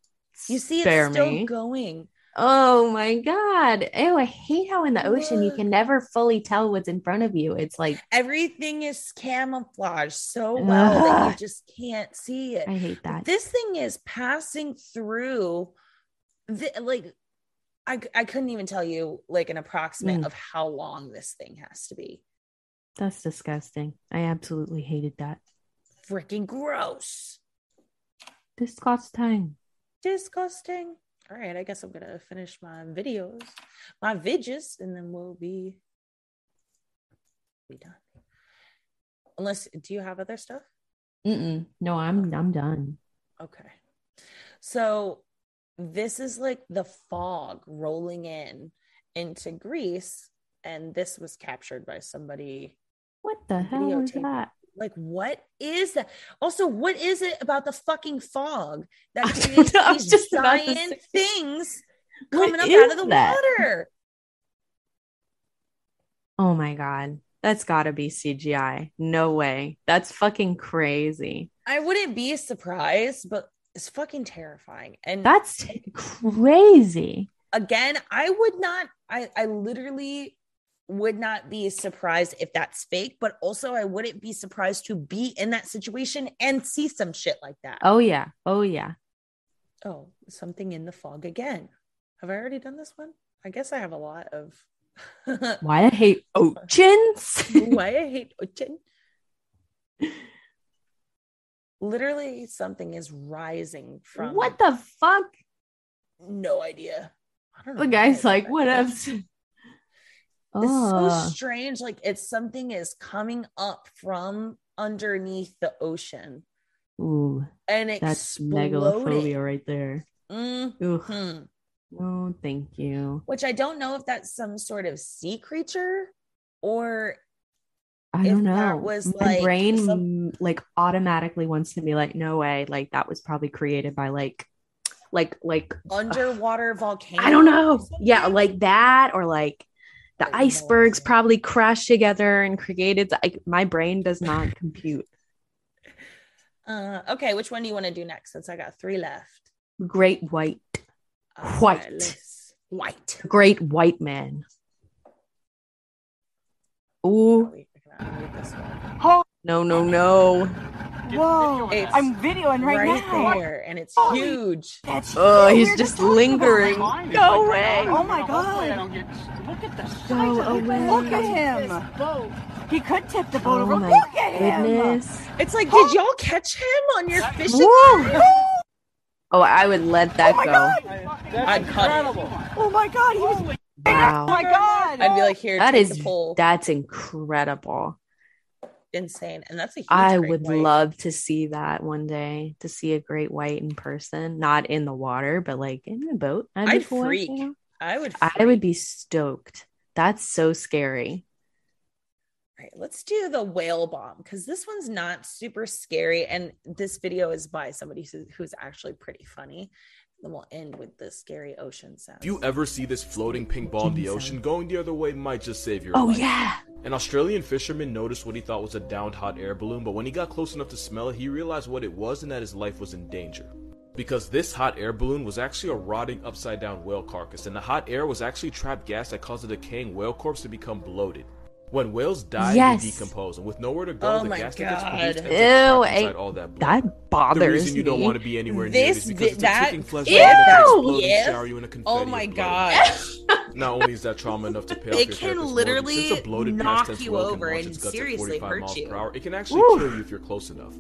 Speaker 2: You see, it's
Speaker 1: Spare
Speaker 2: still
Speaker 1: me.
Speaker 2: going.
Speaker 1: Oh my god. Oh, I hate how in the ocean you can never fully tell what's in front of you. It's like
Speaker 2: Everything is camouflaged so well that you just can't see it.
Speaker 1: I hate that.
Speaker 2: This thing is passing through the, like I, I couldn't even tell you like an approximate
Speaker 1: Mm.
Speaker 2: of how long this thing has to be.
Speaker 1: That's disgusting. I absolutely hated that.
Speaker 2: Freaking gross.
Speaker 1: Disgusting.
Speaker 2: Disgusting. All right, I guess I'm gonna finish my videos, my vidges, and then we'll be be done. Unless do you have other stuff?
Speaker 1: Mm-mm. No, I'm I'm done.
Speaker 2: Okay. So this is like the fog rolling in into Greece, and this was captured by somebody.
Speaker 1: What the hell is that?
Speaker 2: Like, what is that? Also, what is it about the fucking fog that creates
Speaker 1: know, I was
Speaker 2: these
Speaker 1: just
Speaker 2: giant things coming up out of the
Speaker 1: that?
Speaker 2: water?
Speaker 1: Oh my god. That's gotta be CGI. No way. That's fucking crazy.
Speaker 2: I wouldn't be surprised, but it's fucking terrifying. And
Speaker 1: That's crazy.
Speaker 2: again, I would not, I, I literally would not be surprised if that's fake, but also I wouldn't be surprised to be in that situation and see some shit like that.
Speaker 1: Oh yeah. Oh yeah.
Speaker 2: Oh, something in the fog again. Have I already done this one? I guess I have a lot of
Speaker 1: Why I hate oceans.
Speaker 2: why I hate ocean. Literally, something is rising from
Speaker 1: what the fuck?
Speaker 2: no idea. I don't know.
Speaker 1: The guy's like, what else?
Speaker 2: It's so
Speaker 1: Oh,
Speaker 2: strange. Like it's something is coming up from underneath the ocean
Speaker 1: ooh,
Speaker 2: and it's
Speaker 1: that's
Speaker 2: exploding.
Speaker 1: megalophobia right there.
Speaker 2: Mhm.
Speaker 1: No, thank you.
Speaker 2: Which I don't know if that's some sort of sea creature or
Speaker 1: I don't
Speaker 2: that
Speaker 1: know.
Speaker 2: was,
Speaker 1: My
Speaker 2: like,
Speaker 1: brain
Speaker 2: some-
Speaker 1: like automatically wants to be like, no way. Like that was probably created by like, like, like
Speaker 2: underwater volcano.
Speaker 1: I don't know. Yeah, like that, or like the icebergs probably crashed together and created. Like my brain does not compute.
Speaker 2: Uh, okay, which one do you want to do next? Since I got three left.
Speaker 1: Great white,
Speaker 2: Uh,
Speaker 1: White.
Speaker 2: White.
Speaker 1: great white man. Ooh,
Speaker 2: Probably gonna unmute this one.
Speaker 1: no, no, no.
Speaker 5: Whoa.
Speaker 2: It's
Speaker 5: I'm videoing right,
Speaker 2: right
Speaker 5: now.
Speaker 2: there, and it's
Speaker 5: Holy-
Speaker 2: huge.
Speaker 5: That's
Speaker 1: Oh,
Speaker 5: so
Speaker 1: he's just
Speaker 5: talk about.
Speaker 1: lingering. Go away.
Speaker 5: Oh my god.
Speaker 3: Look at the
Speaker 1: Go away.
Speaker 5: Look at him. He could tip the boat
Speaker 1: Oh
Speaker 5: over.
Speaker 1: my
Speaker 5: Look at him.
Speaker 2: It's like, did y'all catch him on your fishing?
Speaker 1: Woo. Oh, I would let that
Speaker 5: Oh my
Speaker 1: go.
Speaker 5: god.
Speaker 2: I'd cut it.
Speaker 5: Oh my god. He was. Oh my god.
Speaker 2: I'd be like, here,
Speaker 1: That
Speaker 2: take
Speaker 1: is
Speaker 2: the pole.
Speaker 1: that's incredible.
Speaker 2: Insane, and that's a huge.
Speaker 1: I would
Speaker 2: white.
Speaker 1: love to see that one day, to see a great white in person, not in the water, but like in a boat. I'd, be
Speaker 2: I'd
Speaker 1: cool
Speaker 2: freak.
Speaker 1: you know?
Speaker 2: I would.
Speaker 1: I would be stoked. That's so scary.
Speaker 2: All right, let's do the whale bomb because this one's not super scary, and this video is by somebody who's, who's actually pretty funny. Then we'll end with the scary ocean sound.
Speaker 6: If you ever see this floating pink ball in the ocean, going the other way might just save your
Speaker 1: Oh
Speaker 6: life.
Speaker 1: Oh, yeah.
Speaker 6: An Australian fisherman noticed what he thought was a downed hot air balloon, but when he got close enough to smell it, he realized what it was and that his life was in danger. Because this hot air balloon was actually a rotting upside down whale carcass, and the hot air was actually trapped gas that caused the decaying whale corpse to become bloated. When whales die,
Speaker 1: Yes.
Speaker 6: they decompose, and with nowhere to go,
Speaker 2: Oh
Speaker 6: the
Speaker 2: my
Speaker 6: gas that gets
Speaker 2: God.
Speaker 6: produced ends
Speaker 1: Ew,
Speaker 6: inside all that blood.
Speaker 1: That
Speaker 6: the
Speaker 1: bothers
Speaker 6: reason you
Speaker 1: me.
Speaker 6: don't want to be anywhere near
Speaker 2: This
Speaker 6: it is because
Speaker 2: vi-
Speaker 6: it's
Speaker 2: that-
Speaker 6: a ticking flesh
Speaker 2: Ew!
Speaker 6: that will
Speaker 2: Yes.
Speaker 6: and shower you in a oh confetti
Speaker 2: Oh my
Speaker 6: of blood.
Speaker 2: god.
Speaker 6: Not only is that trauma enough to pay off
Speaker 2: It
Speaker 6: your
Speaker 2: can literally
Speaker 6: mortgage, since a bloated
Speaker 2: knock
Speaker 6: past
Speaker 2: you over and
Speaker 6: its guts at
Speaker 2: seriously hurt you.
Speaker 6: hour, it can actually
Speaker 1: Woo.
Speaker 6: kill you if you're close enough.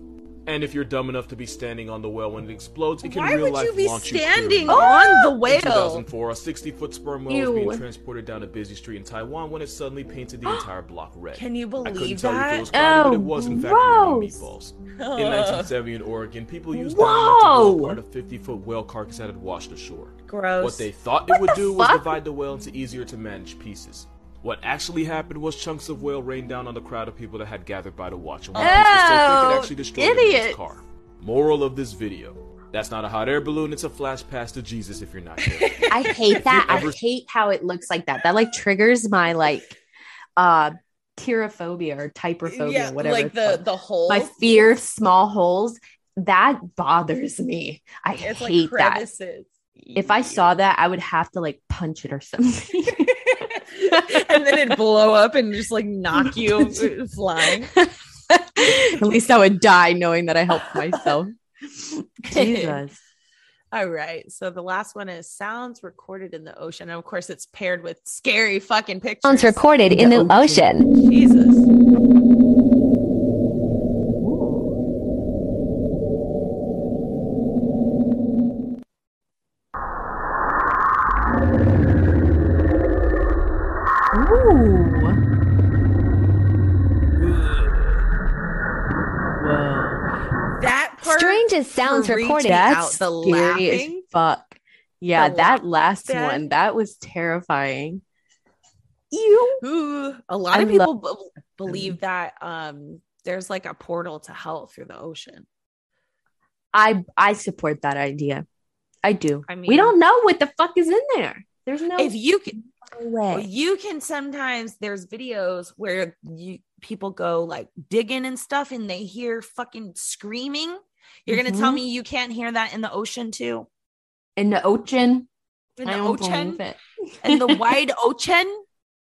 Speaker 6: And if you're dumb enough to be standing on the whale when it explodes, it can
Speaker 2: Why
Speaker 6: real
Speaker 2: would
Speaker 6: life
Speaker 2: you be
Speaker 6: launch you
Speaker 2: standing
Speaker 6: clear.
Speaker 2: on the whale?
Speaker 6: In 2004, a 60-foot sperm whale was being transported down a busy street in Taiwan when it suddenly painted the entire block red.
Speaker 2: Can you believe
Speaker 6: I couldn't
Speaker 2: believe
Speaker 6: tell you if it
Speaker 2: that?
Speaker 6: was but
Speaker 1: Oh,
Speaker 6: it was in fact meatballs. In 1970 in Oregon, people used to
Speaker 1: Whoa.
Speaker 6: blow apart a 50-foot whale carcass that had washed ashore.
Speaker 2: Gross.
Speaker 6: What they thought it would do was divide the whale into easier to manage pieces. What actually happened was chunks of whale rained down on the crowd of people that had gathered by to watch, and one piece was so thick it
Speaker 1: Oh,
Speaker 6: actually destroyed the man's
Speaker 1: idiot.
Speaker 6: car. Moral of this video: That's not a hot air balloon; it's a flash pass to Jesus. If you're not careful.
Speaker 1: I hate that. I hate how it looks like that. That like triggers my like uh tyrophobia or typerophobia,
Speaker 2: yeah,
Speaker 1: whatever.
Speaker 2: like the
Speaker 1: called.
Speaker 2: the hole.
Speaker 1: my fear of small holes. That bothers me. I
Speaker 2: It's like
Speaker 1: hate that. If I saw that, I would have to like punch it or something.
Speaker 2: and then it'd blow up and just like knock you flying.
Speaker 1: At least I would die knowing that I helped myself. Jesus.
Speaker 2: All right. So the last one is sounds recorded in the ocean. And of course, it's paired with scary fucking pictures.
Speaker 7: Sounds recorded in the
Speaker 1: The ocean.
Speaker 7: ocean.
Speaker 2: Jesus.
Speaker 1: Ooh. Whoa.
Speaker 2: That part
Speaker 7: Strangest sounds
Speaker 2: freaked
Speaker 7: recorded.
Speaker 1: That's
Speaker 2: out. The
Speaker 1: scary
Speaker 2: laughing.
Speaker 1: fuck. Yeah,
Speaker 2: The
Speaker 1: that
Speaker 2: laugh
Speaker 1: last
Speaker 2: bit.
Speaker 1: one, that was terrifying. You
Speaker 2: Ooh, a lot
Speaker 1: I
Speaker 2: of people
Speaker 1: love-
Speaker 2: b- believe that um there's like a portal to hell through the ocean.
Speaker 1: I I support that idea. I do.
Speaker 2: I mean, we
Speaker 1: don't know what the fuck is in there. There's no
Speaker 2: If you can
Speaker 1: way.
Speaker 2: you can sometimes there's videos where you people go like digging and stuff and they hear fucking screaming. You're gonna tell
Speaker 1: Mhm.
Speaker 2: me you can't hear that in the ocean too?
Speaker 1: In the ocean,
Speaker 2: In the ocean? In the wide ocean?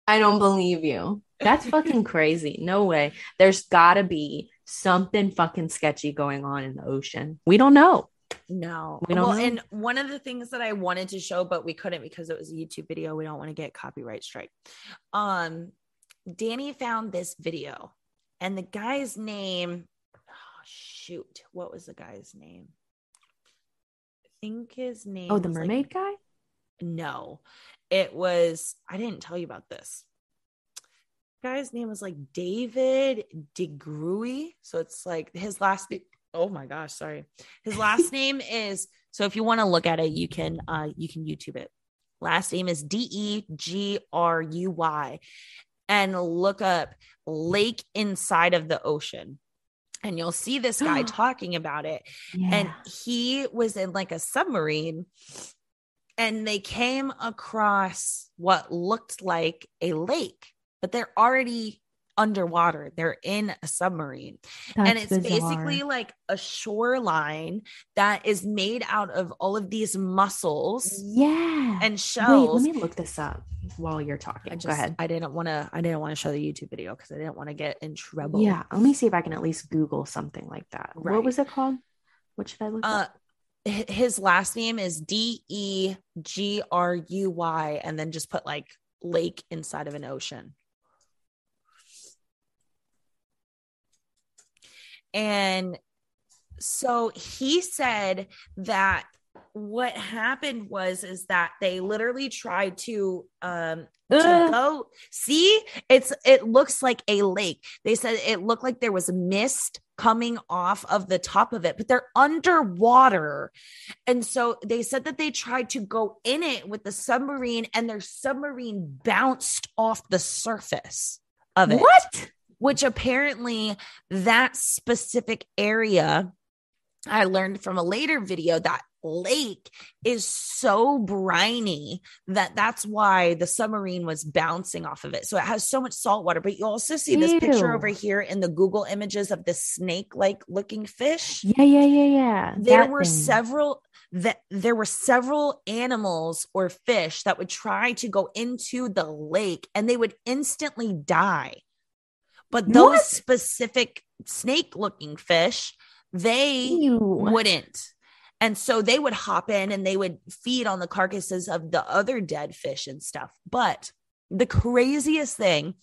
Speaker 1: I don't believe you. That's fucking crazy. No way. There's got to be something fucking sketchy going on in the ocean. We don't know.
Speaker 2: No.
Speaker 1: We don't
Speaker 2: well,
Speaker 1: know.
Speaker 2: and one of the things that I wanted to show, but we couldn't because it was a YouTube video. We don't want to get copyright strike. Um, Danny found this video, and the guy's name, oh, shoot, what was the guy's name? I think his name.
Speaker 1: Oh, the
Speaker 2: was, like,
Speaker 1: mermaid guy?
Speaker 2: no, it was. I didn't tell you about this. Guy's name was like David DeGruy. So it's like his last. Oh my gosh, sorry. His last name is. So if you want to look at it, you can. Uh, you can YouTube it. Last name is D E G R U Y, and look up Lake Inside of the Ocean, and you'll see this guy talking about it and he was in like a submarine and they came across what looked like a lake but they're already underwater they're in a submarine and it's basically like a shoreline that is made out of all of these mussels.
Speaker 1: yeah.
Speaker 2: and
Speaker 1: Wait,
Speaker 2: shells
Speaker 1: let me look this up while you're talking.
Speaker 2: I just,
Speaker 1: Go ahead.
Speaker 2: I didn't want to. I didn't want to show the YouTube video because I didn't want to get in trouble.
Speaker 1: Yeah, let me see if I can at least Google something like that.
Speaker 2: Right.
Speaker 1: What was it called? What should I look
Speaker 2: Uh,
Speaker 1: up?
Speaker 2: his last name is D E G R U Y, and then just put like lake inside of an ocean. And so he said that what happened was is that they literally tried to um to go see it's it looks like a lake. They said it looked like there was mist coming off of the top of it but they're underwater. And so they said that they tried to go in it with the submarine and their submarine bounced off the surface of it.
Speaker 1: What?
Speaker 2: Which apparently that specific area I learned from a later video that lake is so briny that that's why the submarine was bouncing off of it. So it has so much salt water. But you also see this picture over here in the Google images of this snake like looking fish.
Speaker 1: Yeah, yeah, yeah, yeah.
Speaker 2: There
Speaker 1: That
Speaker 2: were
Speaker 1: thing.
Speaker 2: several that there were several animals or fish that would try to go into the lake and they would instantly die. But those
Speaker 1: What?
Speaker 2: specific snake looking fish, they
Speaker 1: Ew.
Speaker 2: wouldn't. And so they would hop in and they would feed on the carcasses of the other dead fish and stuff. But the craziest thing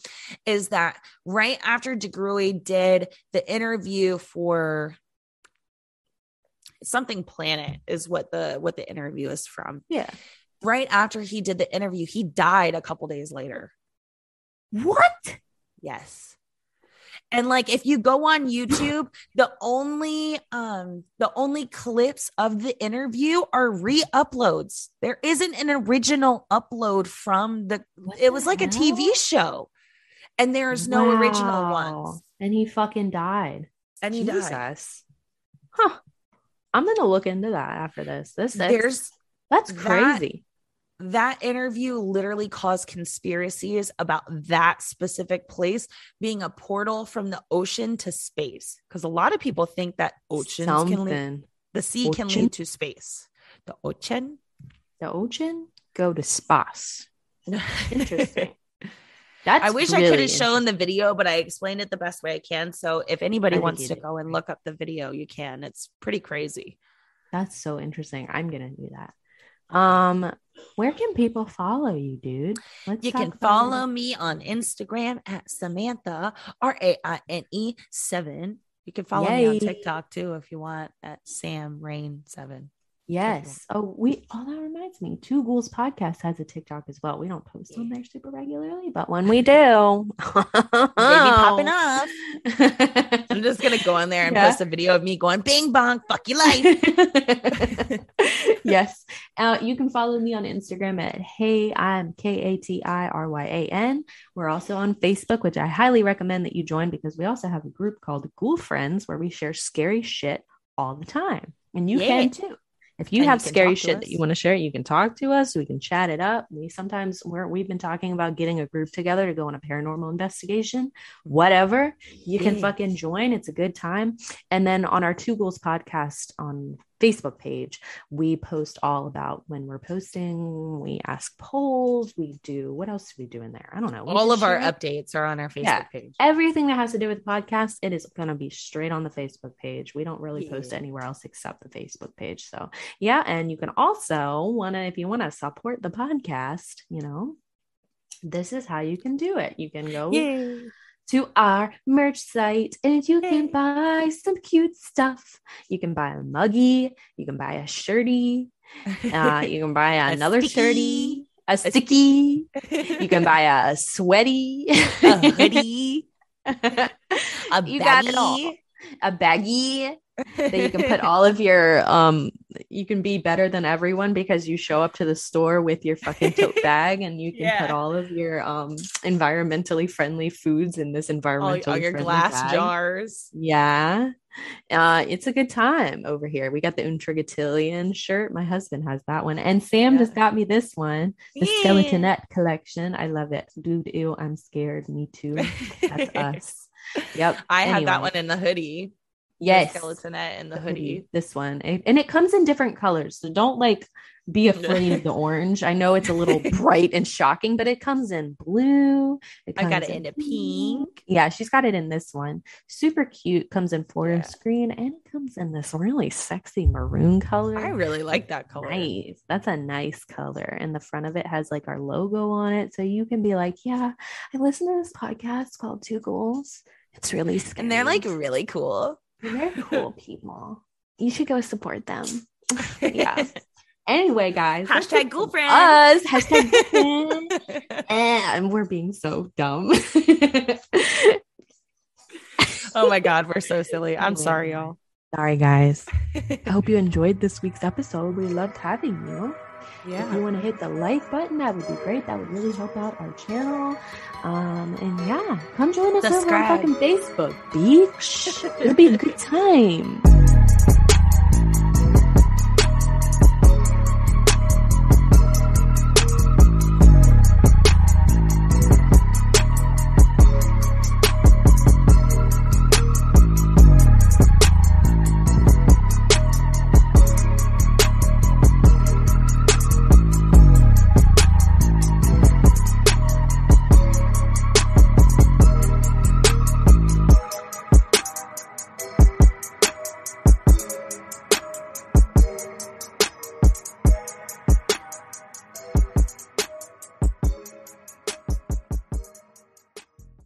Speaker 2: is that right after DeGruy did the interview for something planet is what the what the interview is from.
Speaker 1: Yeah.
Speaker 2: Right after he did the interview, he died a couple days later.
Speaker 1: What?
Speaker 2: Yes. And like if you go on YouTube, the only um the only clips of the interview are re-uploads. There isn't an original upload from the
Speaker 1: What
Speaker 2: it was
Speaker 1: the
Speaker 2: like a? TV show. And there's no original
Speaker 1: Wow.
Speaker 2: ones.
Speaker 1: And he fucking died.
Speaker 2: And he died.
Speaker 1: Jesus. Huh. I'm gonna look into that after this. This that's,
Speaker 2: There's
Speaker 1: that's
Speaker 2: that-
Speaker 1: crazy.
Speaker 2: That interview literally caused conspiracies about that specific place being a portal from the ocean to space. Because a lot of people think that oceans can lead, the sea can lead to space. The ocean.
Speaker 1: The ocean go to space. Interesting. That's
Speaker 2: I wish I could have shown the video, but I explained it the best way I can. So if anybody
Speaker 1: I
Speaker 2: wants to go and look up the video, you can. It's pretty crazy.
Speaker 1: That's so interesting. I'm gonna do that. Um, where can people follow you, dude? Let's
Speaker 2: You can follow me on Instagram at Samantha R A I N E seven. You can follow me on
Speaker 1: Yay.
Speaker 2: TikTok too if you want at Sam Rain seven.
Speaker 1: Yes. Oh, we. Oh, that reminds me. Two Ghouls podcast has a TikTok as well. We don't post on there super regularly, but when we do,
Speaker 2: Baby popping off. I'm just gonna go on there and
Speaker 1: Yeah.
Speaker 2: post a video of me going bing bong, fuck your life.
Speaker 1: yes. Uh, you can follow me on Instagram at Hey, I'm K A T I R Y A N. We're also on Facebook, which I highly recommend that you join because we also have a group called Ghoul Friends where we share scary shit all the time. And you
Speaker 2: Yeah.
Speaker 1: can too. If you
Speaker 2: And
Speaker 1: have
Speaker 2: can
Speaker 1: scary shit that you want to share, you can talk to us. We can chat it up. We sometimes we're we've been talking about getting a group together to go on a paranormal investigation. Whatever, you can fucking join. It's a good time. And then on our Two Ghouls podcast on Facebook page, we post all about when we're posting. We ask polls. We do what else do we do in there? I don't know. We
Speaker 2: All of our
Speaker 1: share
Speaker 2: updates are on our Facebook
Speaker 1: Yeah.
Speaker 2: page.
Speaker 1: everything that has to do with the podcast. It is going to be straight on the Facebook page. We don't really post anywhere else except the Facebook page. So yeah, and you can also want to if you want to support the podcast, you know. This is how you can do it. You can go
Speaker 2: Yay.
Speaker 1: To our merch site and you can buy some cute stuff. You can buy a muggy, you can buy a shirty, uh, you can buy another
Speaker 2: sticky.
Speaker 1: shirty, a sticky, you can buy a sweaty,
Speaker 2: a hoodie, a
Speaker 1: you got it all. A baggie that you can put all of your um you can be better than everyone because you show up to the store with your fucking tote bag and you can put all of your um environmentally friendly foods in this
Speaker 2: all, all your glass
Speaker 1: bag.
Speaker 2: jars.
Speaker 1: Yeah. Uh, it's a good time over here. We got the Untrigatillion shirt. My husband has that one. And Sam
Speaker 2: Yeah.
Speaker 1: just got me this one, the
Speaker 2: Yeah.
Speaker 1: Skeletonette collection. I love it. Dude, ew, I'm scared. Me too. That's us. Yep.
Speaker 2: I had that one in the hoodie. The
Speaker 1: Yes.
Speaker 2: skeletonette in the
Speaker 1: the
Speaker 2: hoodie.
Speaker 1: This one. And it comes in different colors. So don't like be afraid of the orange. I know it's a little bright and shocking, but it comes in blue. It
Speaker 2: I got it in a pink.
Speaker 1: Yeah, she's got it in this one. Super cute. Comes in forest
Speaker 2: Yeah.
Speaker 1: green and it comes in this really sexy maroon color.
Speaker 2: I really like that color.
Speaker 1: Nice. That's a nice color. And the front of it has like our logo on it. So you can be like, yeah, I listen to this podcast called Two Ghouls. It's really scary.
Speaker 2: And they're like really cool.
Speaker 1: They're cool people. You should go support them. yeah. Anyway, guys.
Speaker 2: Hashtag
Speaker 1: from
Speaker 2: Friends.
Speaker 1: Us. Hashtag and we're being so dumb.
Speaker 2: oh my god, we're so silly. I'm sorry, y'all.
Speaker 1: Sorry, guys. I hope you enjoyed this week's episode. We loved having you. If you want to hit the like button, that would be great. That would really help out our channel. Um, and yeah, come join us over on fucking Facebook, beach. It'll be a good time.